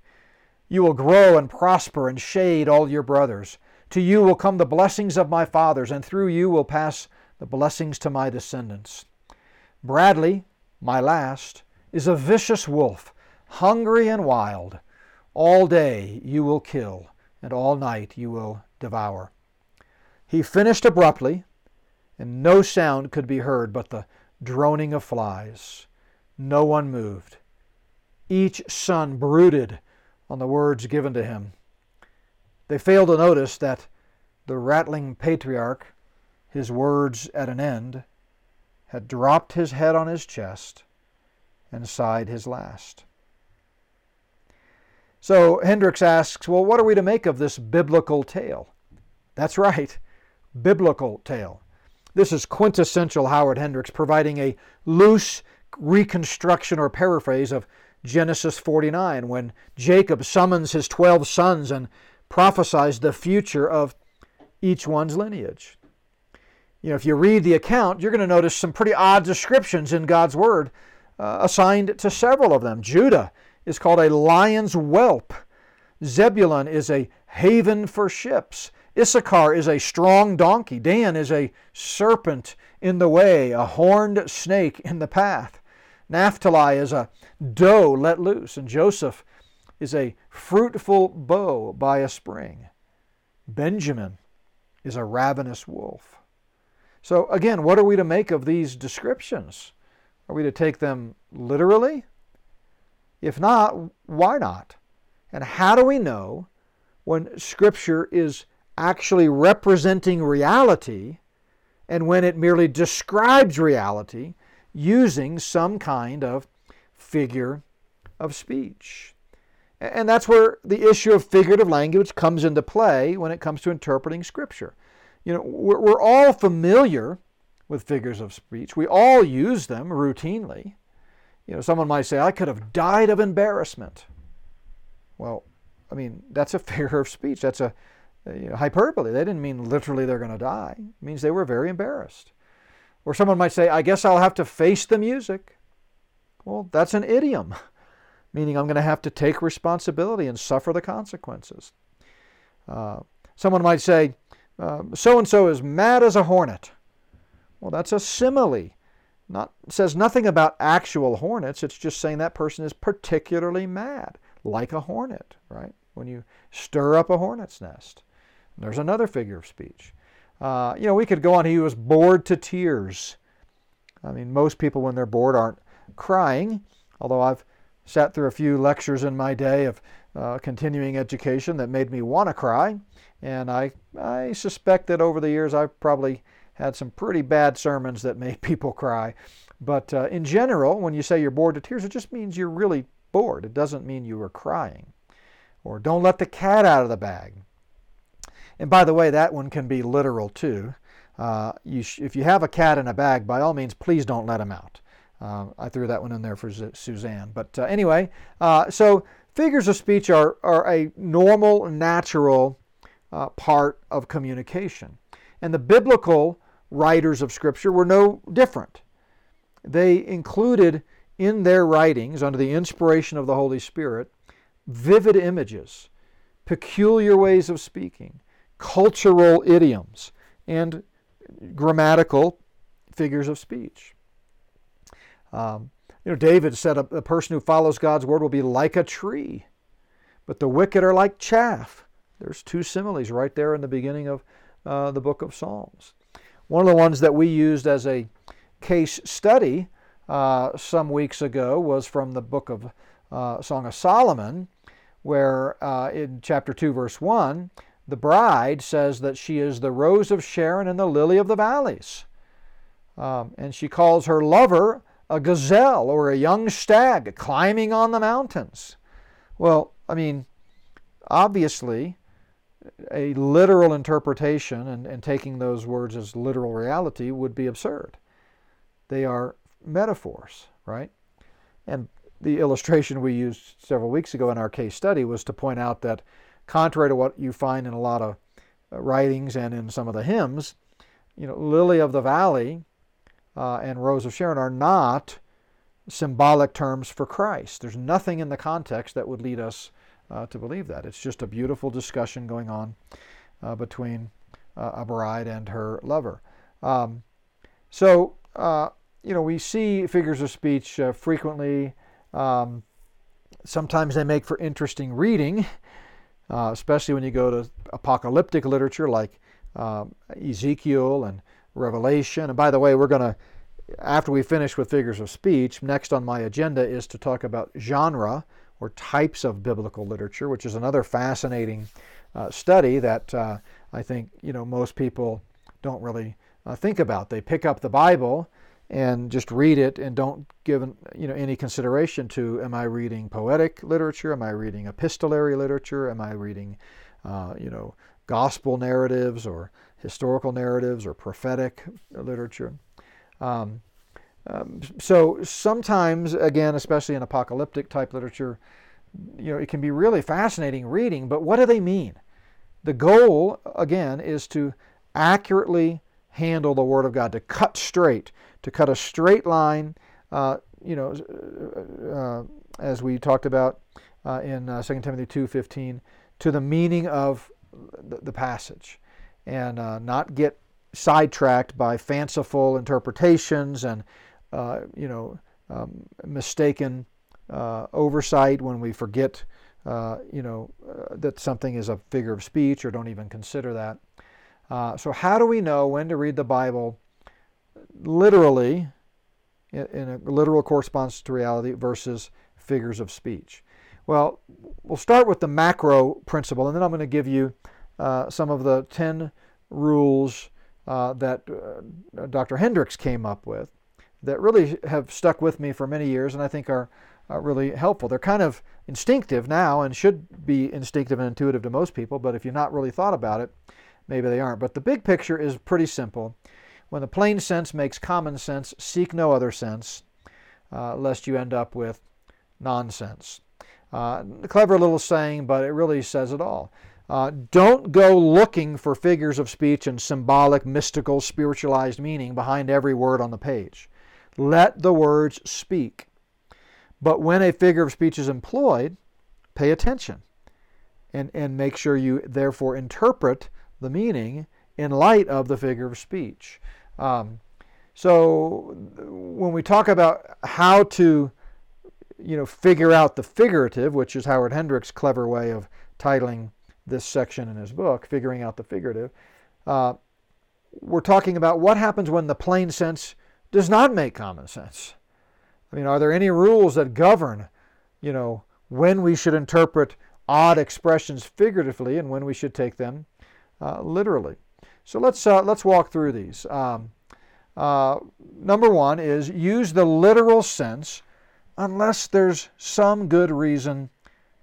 You will grow and prosper and shade all your brothers. To you will come the blessings of my fathers, and through you will pass the blessings to my descendants. Bradley, my last, is a vicious wolf, hungry and wild. All day you will kill, and all night you will devour. He finished abruptly, and no sound could be heard but the droning of flies. No one moved. Each son brooded on the words given to him. They failed to notice that the rattling patriarch, his words at an end, had dropped his head on his chest and sighed his last. So Hendricks asks, well, what are we to make of this biblical tale? That's right, biblical tale. This is quintessential Howard Hendricks, providing a loose reconstruction or paraphrase of Genesis 49 when Jacob summons his 12 sons and prophesies the future of each one's lineage. You know, if you read the account, you're going to notice some pretty odd descriptions in God's Word uh, assigned to several of them. Judah is called a lion's whelp. Zebulun is a haven for ships. Issachar is a strong donkey. Dan is a serpent in the way, a horned snake in the path. Naphtali is a doe let loose, and Joseph is a fruitful bough by a spring. Benjamin is a ravenous wolf. So, again, what are we to make of these descriptions? Are we to take them literally? If not, why not? And how do we know when Scripture is actually representing reality and when it merely describes reality using some kind of figure of speech? And that's where the issue of figurative language comes into play when it comes to interpreting Scripture. You know, we're, all familiar with figures of speech. We all use them routinely. You know, someone might say, I could have died of embarrassment. Well, I mean, that's a figure of speech. That's a you know, hyperbole. They didn't mean literally they're going to die. It means they were very embarrassed. Or someone might say, I guess I'll have to face the music. Well, that's an idiom, meaning I'm going to have to take responsibility and suffer the consequences. Uh, someone might say, so and so is mad as a hornet. Well, that's a simile. Not says nothing about actual hornets. It's just saying that person is particularly mad, like a hornet, right? When you stir up a hornet's nest. There's another figure of speech. Uh, you know, we could go on. He was bored to tears. I mean, most people, when they're bored, aren't crying. Although I've sat through a few lectures in my day of uh, continuing education that made me want to cry. And I, I suspect that over the years I've probably had some pretty bad sermons that made people cry. But uh, in general, when you say you're bored to tears, it just means you're really bored. It doesn't mean you were crying. Or don't let the cat out of the bag. And by the way, that one can be literal too. Uh, you sh- if you have a cat in a bag, by all means, please don't let him out. Uh, I threw that one in there for Z- Suzanne. But uh, anyway, uh, so figures of speech are, are a normal, natural uh, part of communication. And the biblical writers of Scripture were no different. They included in their writings, under the inspiration of the Holy Spirit, vivid images, peculiar ways of speaking, cultural idioms, and grammatical figures of speech. Um, you know, David said a, a person who follows God's word will be like a tree, but the wicked are like chaff. There's two similes right there in the beginning of uh, the book of Psalms. One of the ones that we used as a case study uh, some weeks ago was from the book of uh, Song of Solomon, where uh, in chapter 2, verse 1, the bride says that she is the rose of Sharon and the lily of the valleys. Um, and she calls her lover a gazelle or a young stag climbing on the mountains. Well, I mean, obviously, a literal interpretation and, and taking those words as literal reality would be absurd. They are metaphors, right? And the illustration we used several weeks ago in our case study was to point out that, contrary to what you find in a lot of uh, writings and in some of the hymns, you know, Lily of the Valley uh, and Rose of Sharon are not symbolic terms for Christ. There's nothing in the context that would lead us uh, to believe that. It's just a beautiful discussion going on uh, between uh, a bride and her lover. Um, so, uh, you know, we see figures of speech frequently. Um, sometimes they make for interesting reading, uh, especially when you go to apocalyptic literature like um, Ezekiel and Revelation. And by the way, we're going to, after we finish with figures of speech, next on my agenda is to talk about genre or types of biblical literature, which is another fascinating uh, study that uh, I think you know most people don't really uh, think about. They pick up the Bible and just read it and don't give you know any consideration to am I reading poetic literature? Am I reading epistolary literature? Am I reading uh, you know gospel narratives or historical narratives or prophetic literature? Um, um, so sometimes, again, especially in apocalyptic type literature, you know, it can be really fascinating reading. But what do they mean? The goal, again, is to accurately handle the Word of God, to cut straight, to cut a straight line, uh, you know, uh, as we talked about uh, in uh, 2 Timothy 2.15, to the meaning of the, the passage and uh, not get sidetracked by fanciful interpretations and, uh, you know, um, mistaken oversight when we forget, you know, that something is a figure of speech or don't even consider that. Uh, so, how do we know when to read the Bible literally, in, a literal correspondence to reality, versus figures of speech? Well, we'll start with the macro principle, and then I'm going to give you uh, some of the 10 rules uh, that uh, Dr. Hendricks came up with that really have stuck with me for many years and I think are really helpful. They're kind of instinctive now and should be instinctive and intuitive to most people, but if you've not really thought about it, maybe they aren't. But the big picture is pretty simple. When the plain sense makes common sense, seek no other sense, uh, lest you end up with nonsense. Uh, clever little saying, but it really says it all. Uh, don't go looking for figures of speech and symbolic, mystical, spiritualized meaning behind every word on the page. Let the words speak. But when a figure of speech is employed, pay attention and, and make sure you therefore interpret the meaning in light of the figure of speech. Um, so when we talk about how to, you know, figure out the figurative, which is Howard Hendricks' clever way of titling this section in his book, figuring out the figurative, uh, we're talking about what happens when the plain sense does not make common sense. I mean, are there any rules that govern, you know, when we should interpret odd expressions figuratively and when we should take them uh, literally. So let's, uh, let's walk through these. Um, uh, number one is use the literal sense unless there's some good reason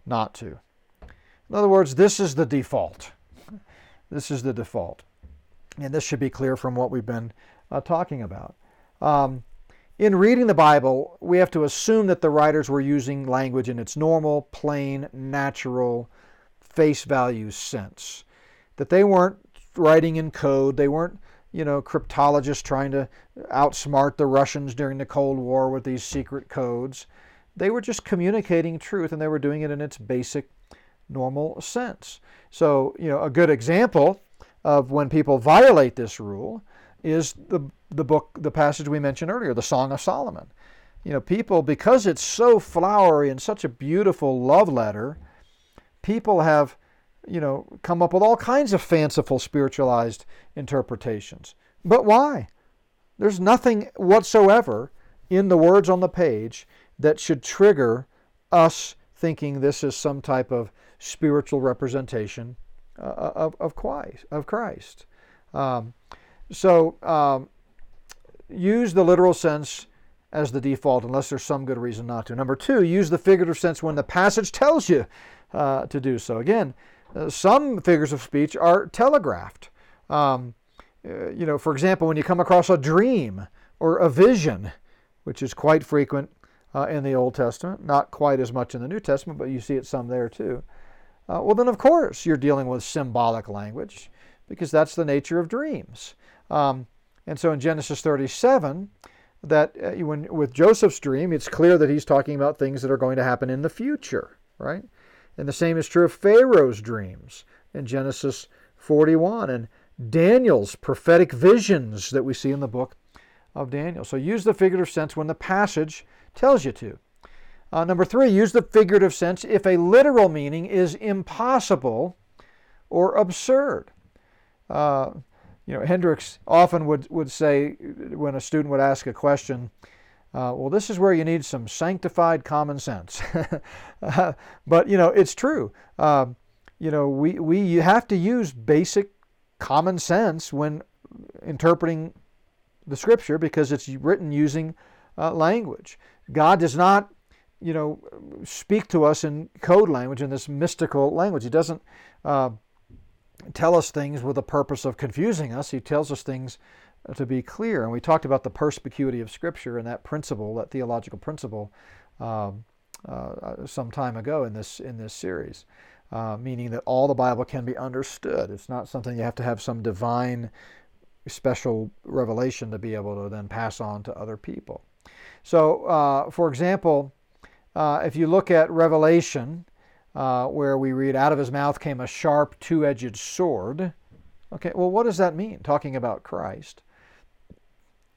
not to. In other words, this is the default. This is the default. And this should be clear from what we've been uh, talking about. Um, in reading the Bible, we have to assume that the writers were using language in its normal, plain, natural, face value sense that they weren't writing in code. They weren't, you know, cryptologists trying to outsmart the Russians during the Cold War with these secret codes. They were just communicating truth and they were doing it in its basic, normal sense. So, you know, a good example of when people violate this rule is the, the book, the passage we mentioned earlier, the Song of Solomon. You know, people, because it's so flowery and such a beautiful love letter, people have you know, come up with all kinds of fanciful spiritualized interpretations. But why? There's nothing whatsoever in the words on the page that should trigger us thinking this is some type of spiritual representation uh, of, of Christ. Of Christ. Um, so um, use the literal sense as the default unless there's some good reason not to. Number two, use the figurative sense when the passage tells you uh, to do so. Again, uh, some figures of speech are telegraphed. Um, uh, you know, for example, when you come across a dream or a vision, which is quite frequent uh, in the Old Testament, not quite as much in the New Testament, but you see it some there too. Uh, well, then, of course, you're dealing with symbolic language because that's the nature of dreams. Um, and so in Genesis 37, that uh, when with Joseph's dream, it's clear that he's talking about things that are going to happen in the future, right? And the same is true of Pharaoh's dreams in Genesis 41 and Daniel's prophetic visions that we see in the book of Daniel. So use the figurative sense when the passage tells you to. Uh, number three, use the figurative sense if a literal meaning is impossible or absurd. Uh, you know, Hendricks often would, would say when a student would ask a question, uh, well, this is where you need some sanctified common sense. but, you know, it's true. Uh, you know, we, we have to use basic common sense when interpreting the Scripture because it's written using uh, language. God does not, you know, speak to us in code language in this mystical language. He doesn't uh, tell us things with the purpose of confusing us. He tells us things to be clear. And we talked about the perspicuity of Scripture and that principle, that theological principle, um, uh, some time ago in this in this series, uh, meaning that all the Bible can be understood. It's not something you have to have some divine special revelation to be able to then pass on to other people. So, uh, for example, uh, if you look at Revelation, uh, where we read, "Out of his mouth came a sharp, two-edged sword." Okay, well, what does that mean? Talking about Christ.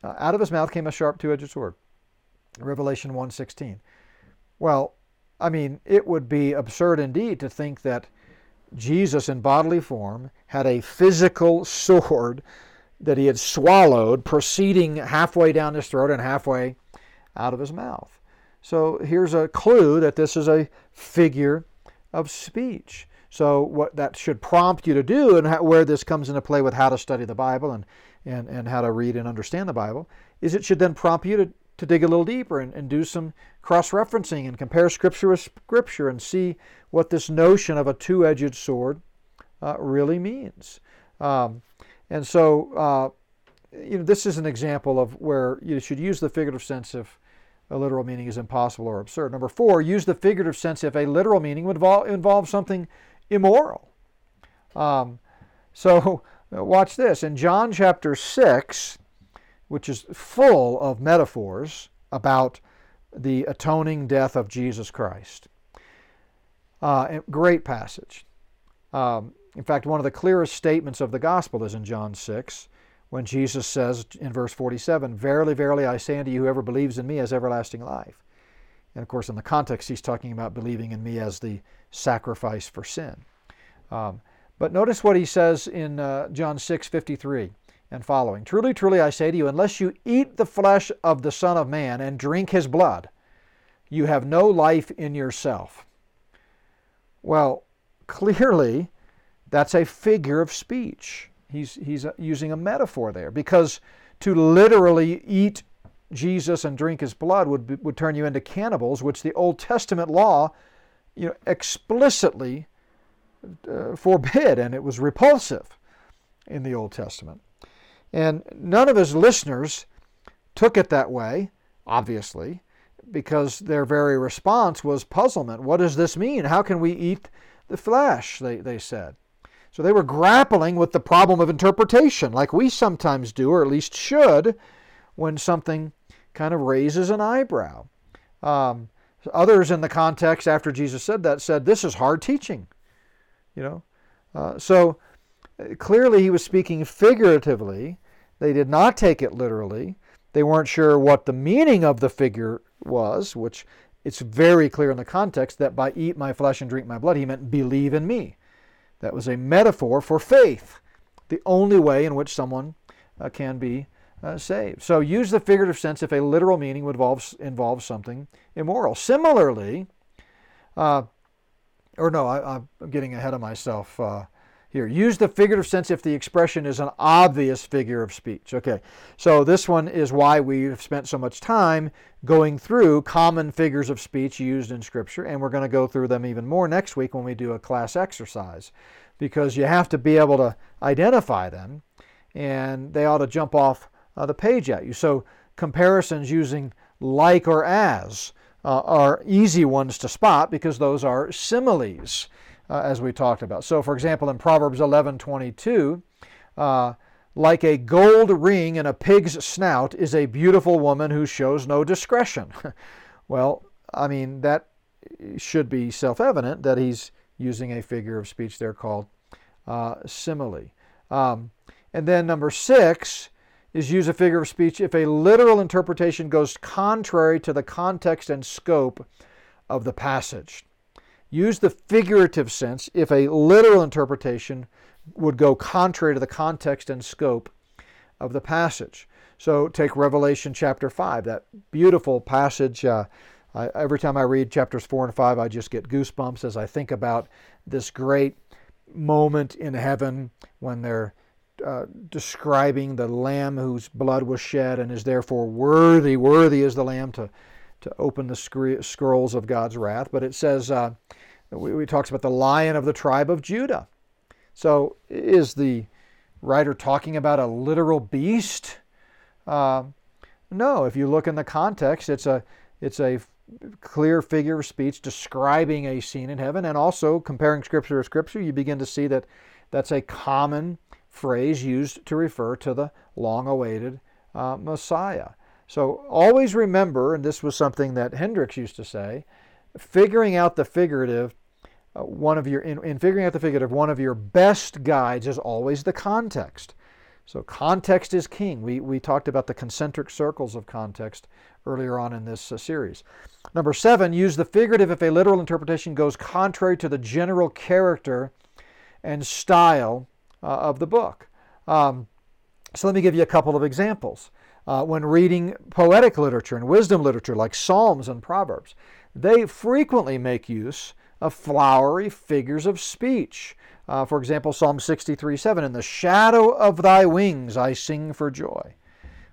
Uh, out of his mouth came a sharp, two-edged sword. Revelation 1:16. Well, I mean, it would be absurd indeed to think that Jesus in bodily form had a physical sword that he had swallowed, proceeding halfway down his throat and halfway out of his mouth. So here's a clue that this is a figure of speech. So what that should prompt you to do, and how, where this comes into play with how to study the Bible and, and, and how to read and understand the Bible, is it should then prompt you to to dig a little deeper and, and do some cross referencing and compare scripture with scripture and see what this notion of a two edged sword uh, really means. Um, and so, uh, you know, this is an example of where you should use the figurative sense if a literal meaning is impossible or absurd. Number four, use the figurative sense if a literal meaning would involve, involve something immoral. Um, so, watch this. In John chapter 6, which is full of metaphors about the atoning death of Jesus Christ. Uh, great passage. Um, in fact, one of the clearest statements of the gospel is in John 6, when Jesus says in verse 47, Verily, verily, I say unto you, whoever believes in me has everlasting life. And of course, in the context, he's talking about believing in me as the sacrifice for sin. Um, but notice what he says in uh, John 6 53 and following. Truly, truly, I say to you, unless you eat the flesh of the Son of Man and drink his blood, you have no life in yourself. Well, clearly, that's a figure of speech. He's, he's using a metaphor there because to literally eat Jesus and drink his blood would, would turn you into cannibals, which the Old Testament law you know, explicitly uh, forbid, and it was repulsive in the Old Testament. And none of his listeners took it that way, obviously, because their very response was puzzlement. What does this mean? How can we eat the flesh? They, they said. So they were grappling with the problem of interpretation, like we sometimes do, or at least should, when something kind of raises an eyebrow. Um, others in the context after Jesus said that said, This is hard teaching. You know? Uh, so uh, clearly he was speaking figuratively they did not take it literally. They weren't sure what the meaning of the figure was, which it's very clear in the context that by eat my flesh and drink my blood, he meant believe in me. That was a metaphor for faith, the only way in which someone uh, can be uh, saved. So use the figurative sense if a literal meaning would involve, involve something immoral. Similarly, uh, or no, I, am getting ahead of myself. Uh, here. Use the figurative sense if the expression is an obvious figure of speech. Okay, so this one is why we've spent so much time going through common figures of speech used in Scripture, and we're going to go through them even more next week when we do a class exercise, because you have to be able to identify them, and they ought to jump off uh, the page at you. So comparisons using like or as uh, are easy ones to spot because those are similes uh, as we talked about. So, for example, in Proverbs 11:22, uh, like a gold ring in a pig's snout is a beautiful woman who shows no discretion. well, I mean that should be self-evident that he's using a figure of speech there called uh, simile. Um, and then number six is use a figure of speech if a literal interpretation goes contrary to the context and scope of the passage use the figurative sense if a literal interpretation would go contrary to the context and scope of the passage. So take Revelation chapter 5, that beautiful passage. Uh, I, every time I read chapters 4 and 5, I just get goosebumps as I think about this great moment in heaven when they're uh, describing the lamb whose blood was shed and is therefore worthy, worthy is the lamb to, to open the scrolls of God's wrath. But it says, uh, talks about the lion of the tribe of Judah. So is the writer talking about a literal beast? Uh, no, if you look in the context, it's a, it's a clear figure of speech describing a scene in heaven and also comparing scripture to scripture you begin to see that that's a common phrase used to refer to the long awaited uh, messiah so always remember and this was something that hendricks used to say figuring out the figurative uh, one of your in, in figuring out the figurative one of your best guides is always the context so context is king. We, we talked about the concentric circles of context earlier on in this uh, series. Number seven, use the figurative if a literal interpretation goes contrary to the general character and style uh, of the book. Um, so let me give you a couple of examples. Uh, when reading poetic literature and wisdom literature like Psalms and Proverbs, they frequently make use of flowery figures of speech. Uh, for example, Psalm 63 7, In the shadow of thy wings I sing for joy.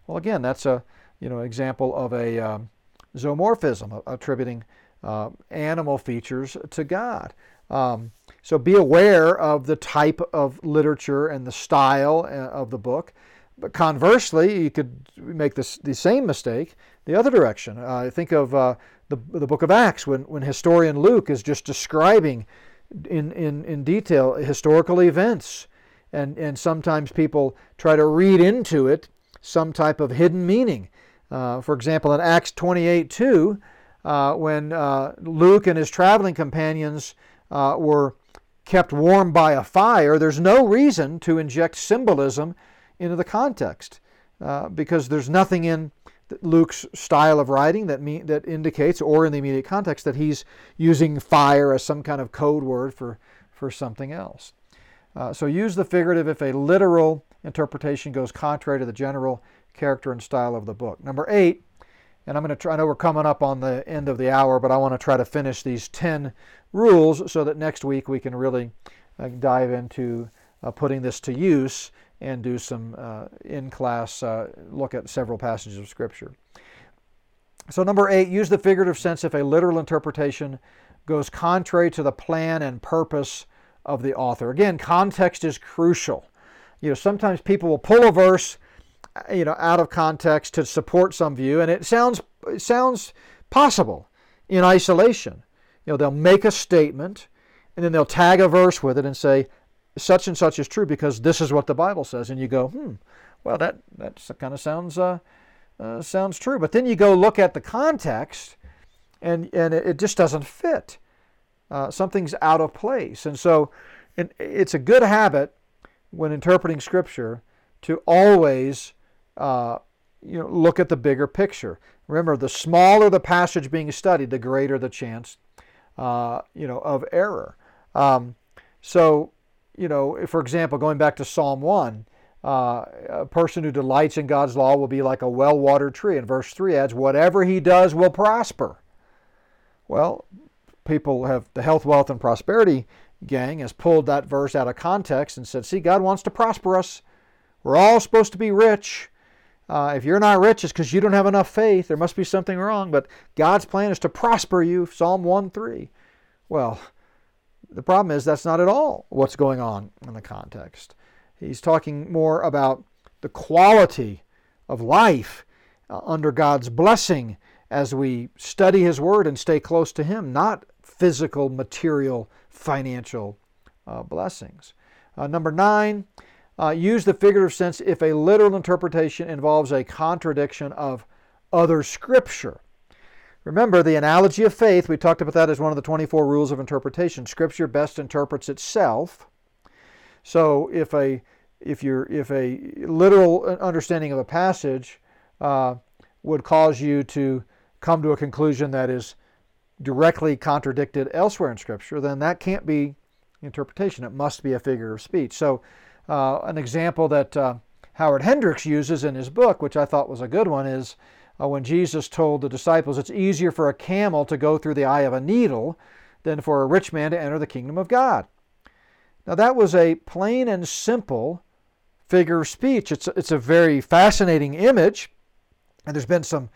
Well, again, that's a you know example of a um, zoomorphism, attributing uh, animal features to God. Um, so be aware of the type of literature and the style uh, of the book. But conversely, you could make this, the same mistake the other direction. Uh, think of uh, the, the book of Acts when, when historian Luke is just describing in, in, in detail historical events. And, and sometimes people try to read into it some type of hidden meaning. Uh, for example, in Acts 28 2, uh, when uh, Luke and his traveling companions uh, were kept warm by a fire, there's no reason to inject symbolism into the context uh, because there's nothing in Luke's style of writing that, that indicates, or in the immediate context, that he's using fire as some kind of code word for, for something else. Uh, so use the figurative if a literal interpretation goes contrary to the general character and style of the book. Number eight, and I'm going to try, I know we're coming up on the end of the hour, but I want to try to finish these 10 rules so that next week we can really uh, dive into uh, putting this to use and do some uh, in class uh, look at several passages of Scripture. So, number eight, use the figurative sense if a literal interpretation goes contrary to the plan and purpose of the author. Again, context is crucial. You know, sometimes people will pull a verse, you know, out of context to support some view, and it sounds it sounds possible in isolation. You know, they'll make a statement, and then they'll tag a verse with it and say, such and such is true because this is what the Bible says, and you go, hmm, well that that kind of sounds uh, uh, sounds true. But then you go look at the context, and and it just doesn't fit. Uh, something's out of place, and so and it's a good habit when interpreting Scripture to always uh, you know look at the bigger picture. Remember, the smaller the passage being studied, the greater the chance uh, you know of error. Um, so you know, for example, going back to Psalm 1, uh, a person who delights in God's law will be like a well watered tree. And verse 3 adds, whatever he does will prosper. Well, people have the health, wealth, and prosperity gang has pulled that verse out of context and said, see, God wants to prosper us. We're all supposed to be rich. Uh, if you're not rich, it's because you don't have enough faith. There must be something wrong. But God's plan is to prosper you. Psalm 1 3. Well, the problem is that's not at all what's going on in the context. He's talking more about the quality of life uh, under God's blessing as we study His Word and stay close to Him, not physical, material, financial uh, blessings. Uh, number nine, uh, use the figurative sense if a literal interpretation involves a contradiction of other Scripture. Remember the analogy of faith, we talked about that as one of the 24 rules of interpretation. Scripture best interprets itself. So if a if you're if a literal understanding of a passage uh, would cause you to come to a conclusion that is directly contradicted elsewhere in Scripture, then that can't be interpretation. It must be a figure of speech. So, uh, an example that uh, Howard Hendricks uses in his book, which I thought was a good one, is uh, when Jesus told the disciples it's easier for a camel to go through the eye of a needle than for a rich man to enter the kingdom of God. Now, that was a plain and simple figure of speech. It's, it's a very fascinating image, and there's been some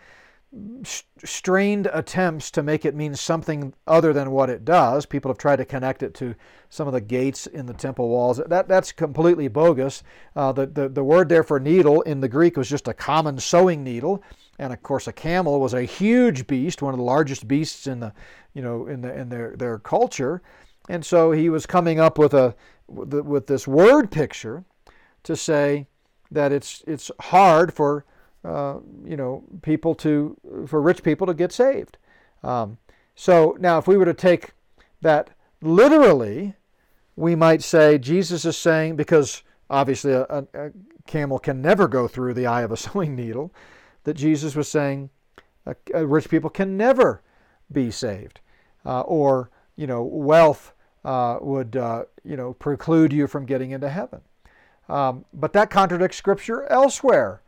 strained attempts to make it mean something other than what it does. People have tried to connect it to some of the gates in the temple walls. That, that's completely bogus. Uh, the, the, the word there for needle in the Greek was just a common sewing needle. And of course, a camel was a huge beast, one of the largest beasts in the, you know, in the in their their culture. And so he was coming up with a with this word picture to say that it's it's hard for uh, you know, people to, for rich people to get saved. Um, so now, if we were to take that literally, we might say Jesus is saying, because obviously a, a, a camel can never go through the eye of a sewing needle, that Jesus was saying uh, uh, rich people can never be saved, uh, or you know, wealth uh, would you know preclude you from getting into heaven. Um, but that contradicts Scripture elsewhere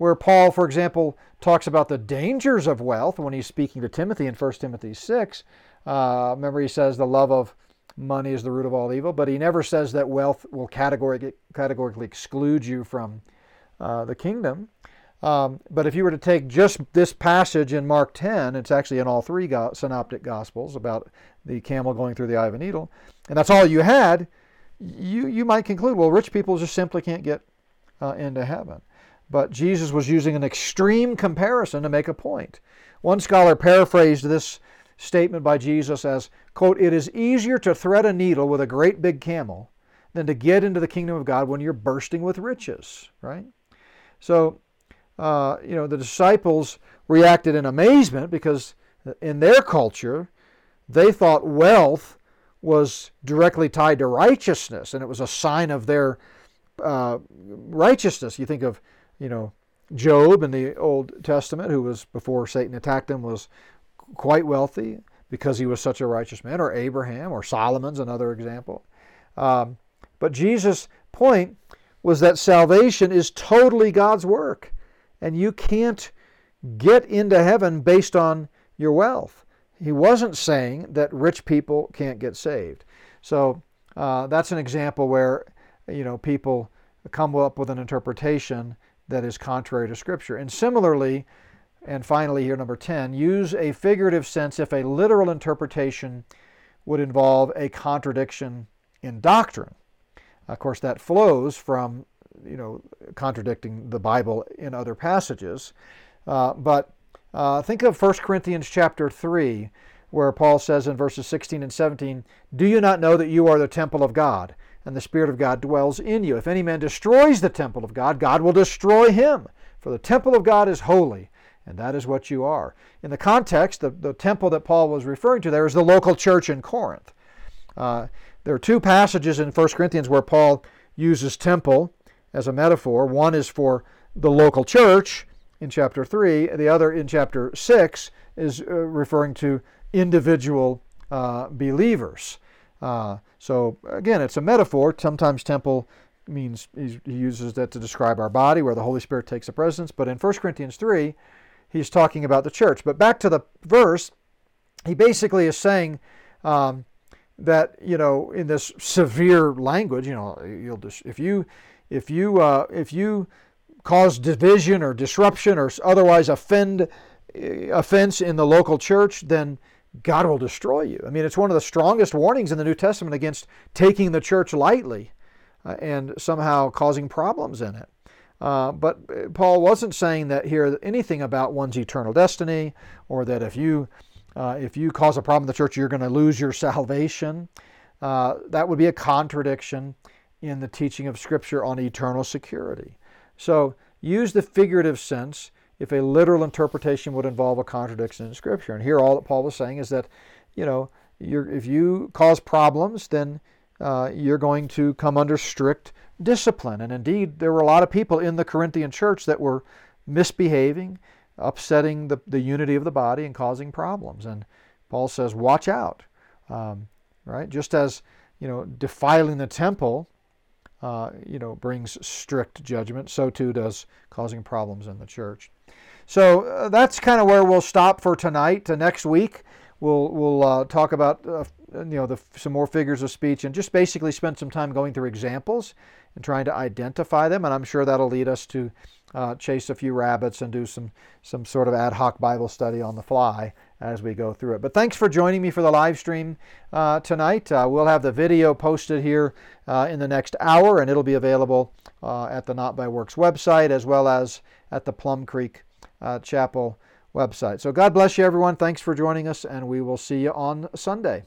where Paul, for example, talks about the dangers of wealth when he's speaking to Timothy in 1 Timothy 6. Uh, remember, he says the love of money is the root of all evil, but he never says that wealth will categorically, exclude you from uh, the kingdom. Um, but if you were to take just this passage in Mark 10, it's actually in all three go- synoptic gospels about the camel going through the eye of a needle, and that's all you had, you, you might conclude, well, rich people just simply can't get uh, into heaven. But Jesus was using an extreme comparison to make a point. One scholar paraphrased this statement by Jesus as, quote, it is easier to thread a needle with a great big camel than to get into the kingdom of God when you're bursting with riches, right? So, uh, you know, the disciples reacted in amazement because in their culture, they thought wealth was directly tied to righteousness and it was a sign of their uh, righteousness. You think of you know, Job in the Old Testament, who was before Satan attacked him, was quite wealthy because he was such a righteous man, or Abraham, or Solomon's another example. Um, but Jesus' point was that salvation is totally God's work, and you can't get into heaven based on your wealth. He wasn't saying that rich people can't get saved. So uh, that's an example where you know people come up with an interpretation that is contrary to Scripture. And similarly, and finally, here, number 10, use a figurative sense if a literal interpretation would involve a contradiction in doctrine. Of course, that flows from, you know, contradicting the Bible in other passages. Uh, but uh, think of 1 Corinthians chapter 3, where Paul says in verses 16 and 17, Do you not know that you are the temple of God? And the Spirit of God dwells in you. If any man destroys the temple of God, God will destroy him. For the temple of God is holy, and that is what you are. In the context, the, the temple that Paul was referring to there is the local church in Corinth. Uh, there are two passages in 1 Corinthians where Paul uses temple as a metaphor. One is for the local church in chapter 3, the other in chapter 6 is uh, referring to individual uh, believers. Uh, so again, it's a metaphor. Sometimes temple means he uses that to describe our body where the Holy Spirit takes a presence. But in 1 Corinthians 3, he's talking about the church. But back to the verse, he basically is saying um, that, you know, in this severe language, you know, you'll just, if you, if you, uh, if you cause division or disruption or otherwise offend, uh, offense in the local church, then God will destroy you. I mean, it's one of the strongest warnings in the New Testament against taking the church lightly uh, and somehow causing problems in it. Uh, but uh, Paul wasn't saying that here anything about one's eternal destiny, or that if you uh, if you cause a problem in the church, you're going to lose your salvation. Uh, that would be a contradiction in the teaching of Scripture on eternal security. So use the figurative sense if a literal interpretation would involve a contradiction in Scripture. And here, all that Paul was saying is that, you know, if you cause problems, then uh, you're going to come under strict discipline. And indeed, there were a lot of people in the Corinthian church that were misbehaving, upsetting the, the unity of the body, and causing problems. And Paul says, watch out. Um, right? Just as, you know, defiling the temple uh, you know, brings strict judgment, so too does causing problems in the church. So uh, that's kind of where we'll stop for tonight. Uh, next week, we'll we'll uh, talk about uh, you know, the, some more figures of speech and just basically spend some time going through examples and trying to identify them. And I'm sure that'll lead us to uh, chase a few rabbits and do some, some sort of ad hoc Bible study on the fly as we go through it. But thanks for joining me for the live stream uh, tonight. Uh, we'll have the video posted here uh, in the next hour, and it'll be available uh, at the Not by Works website as well as at the Plum Creek uh, Chapel website. So God bless you, everyone. Thanks for joining us, and we will see you on Sunday.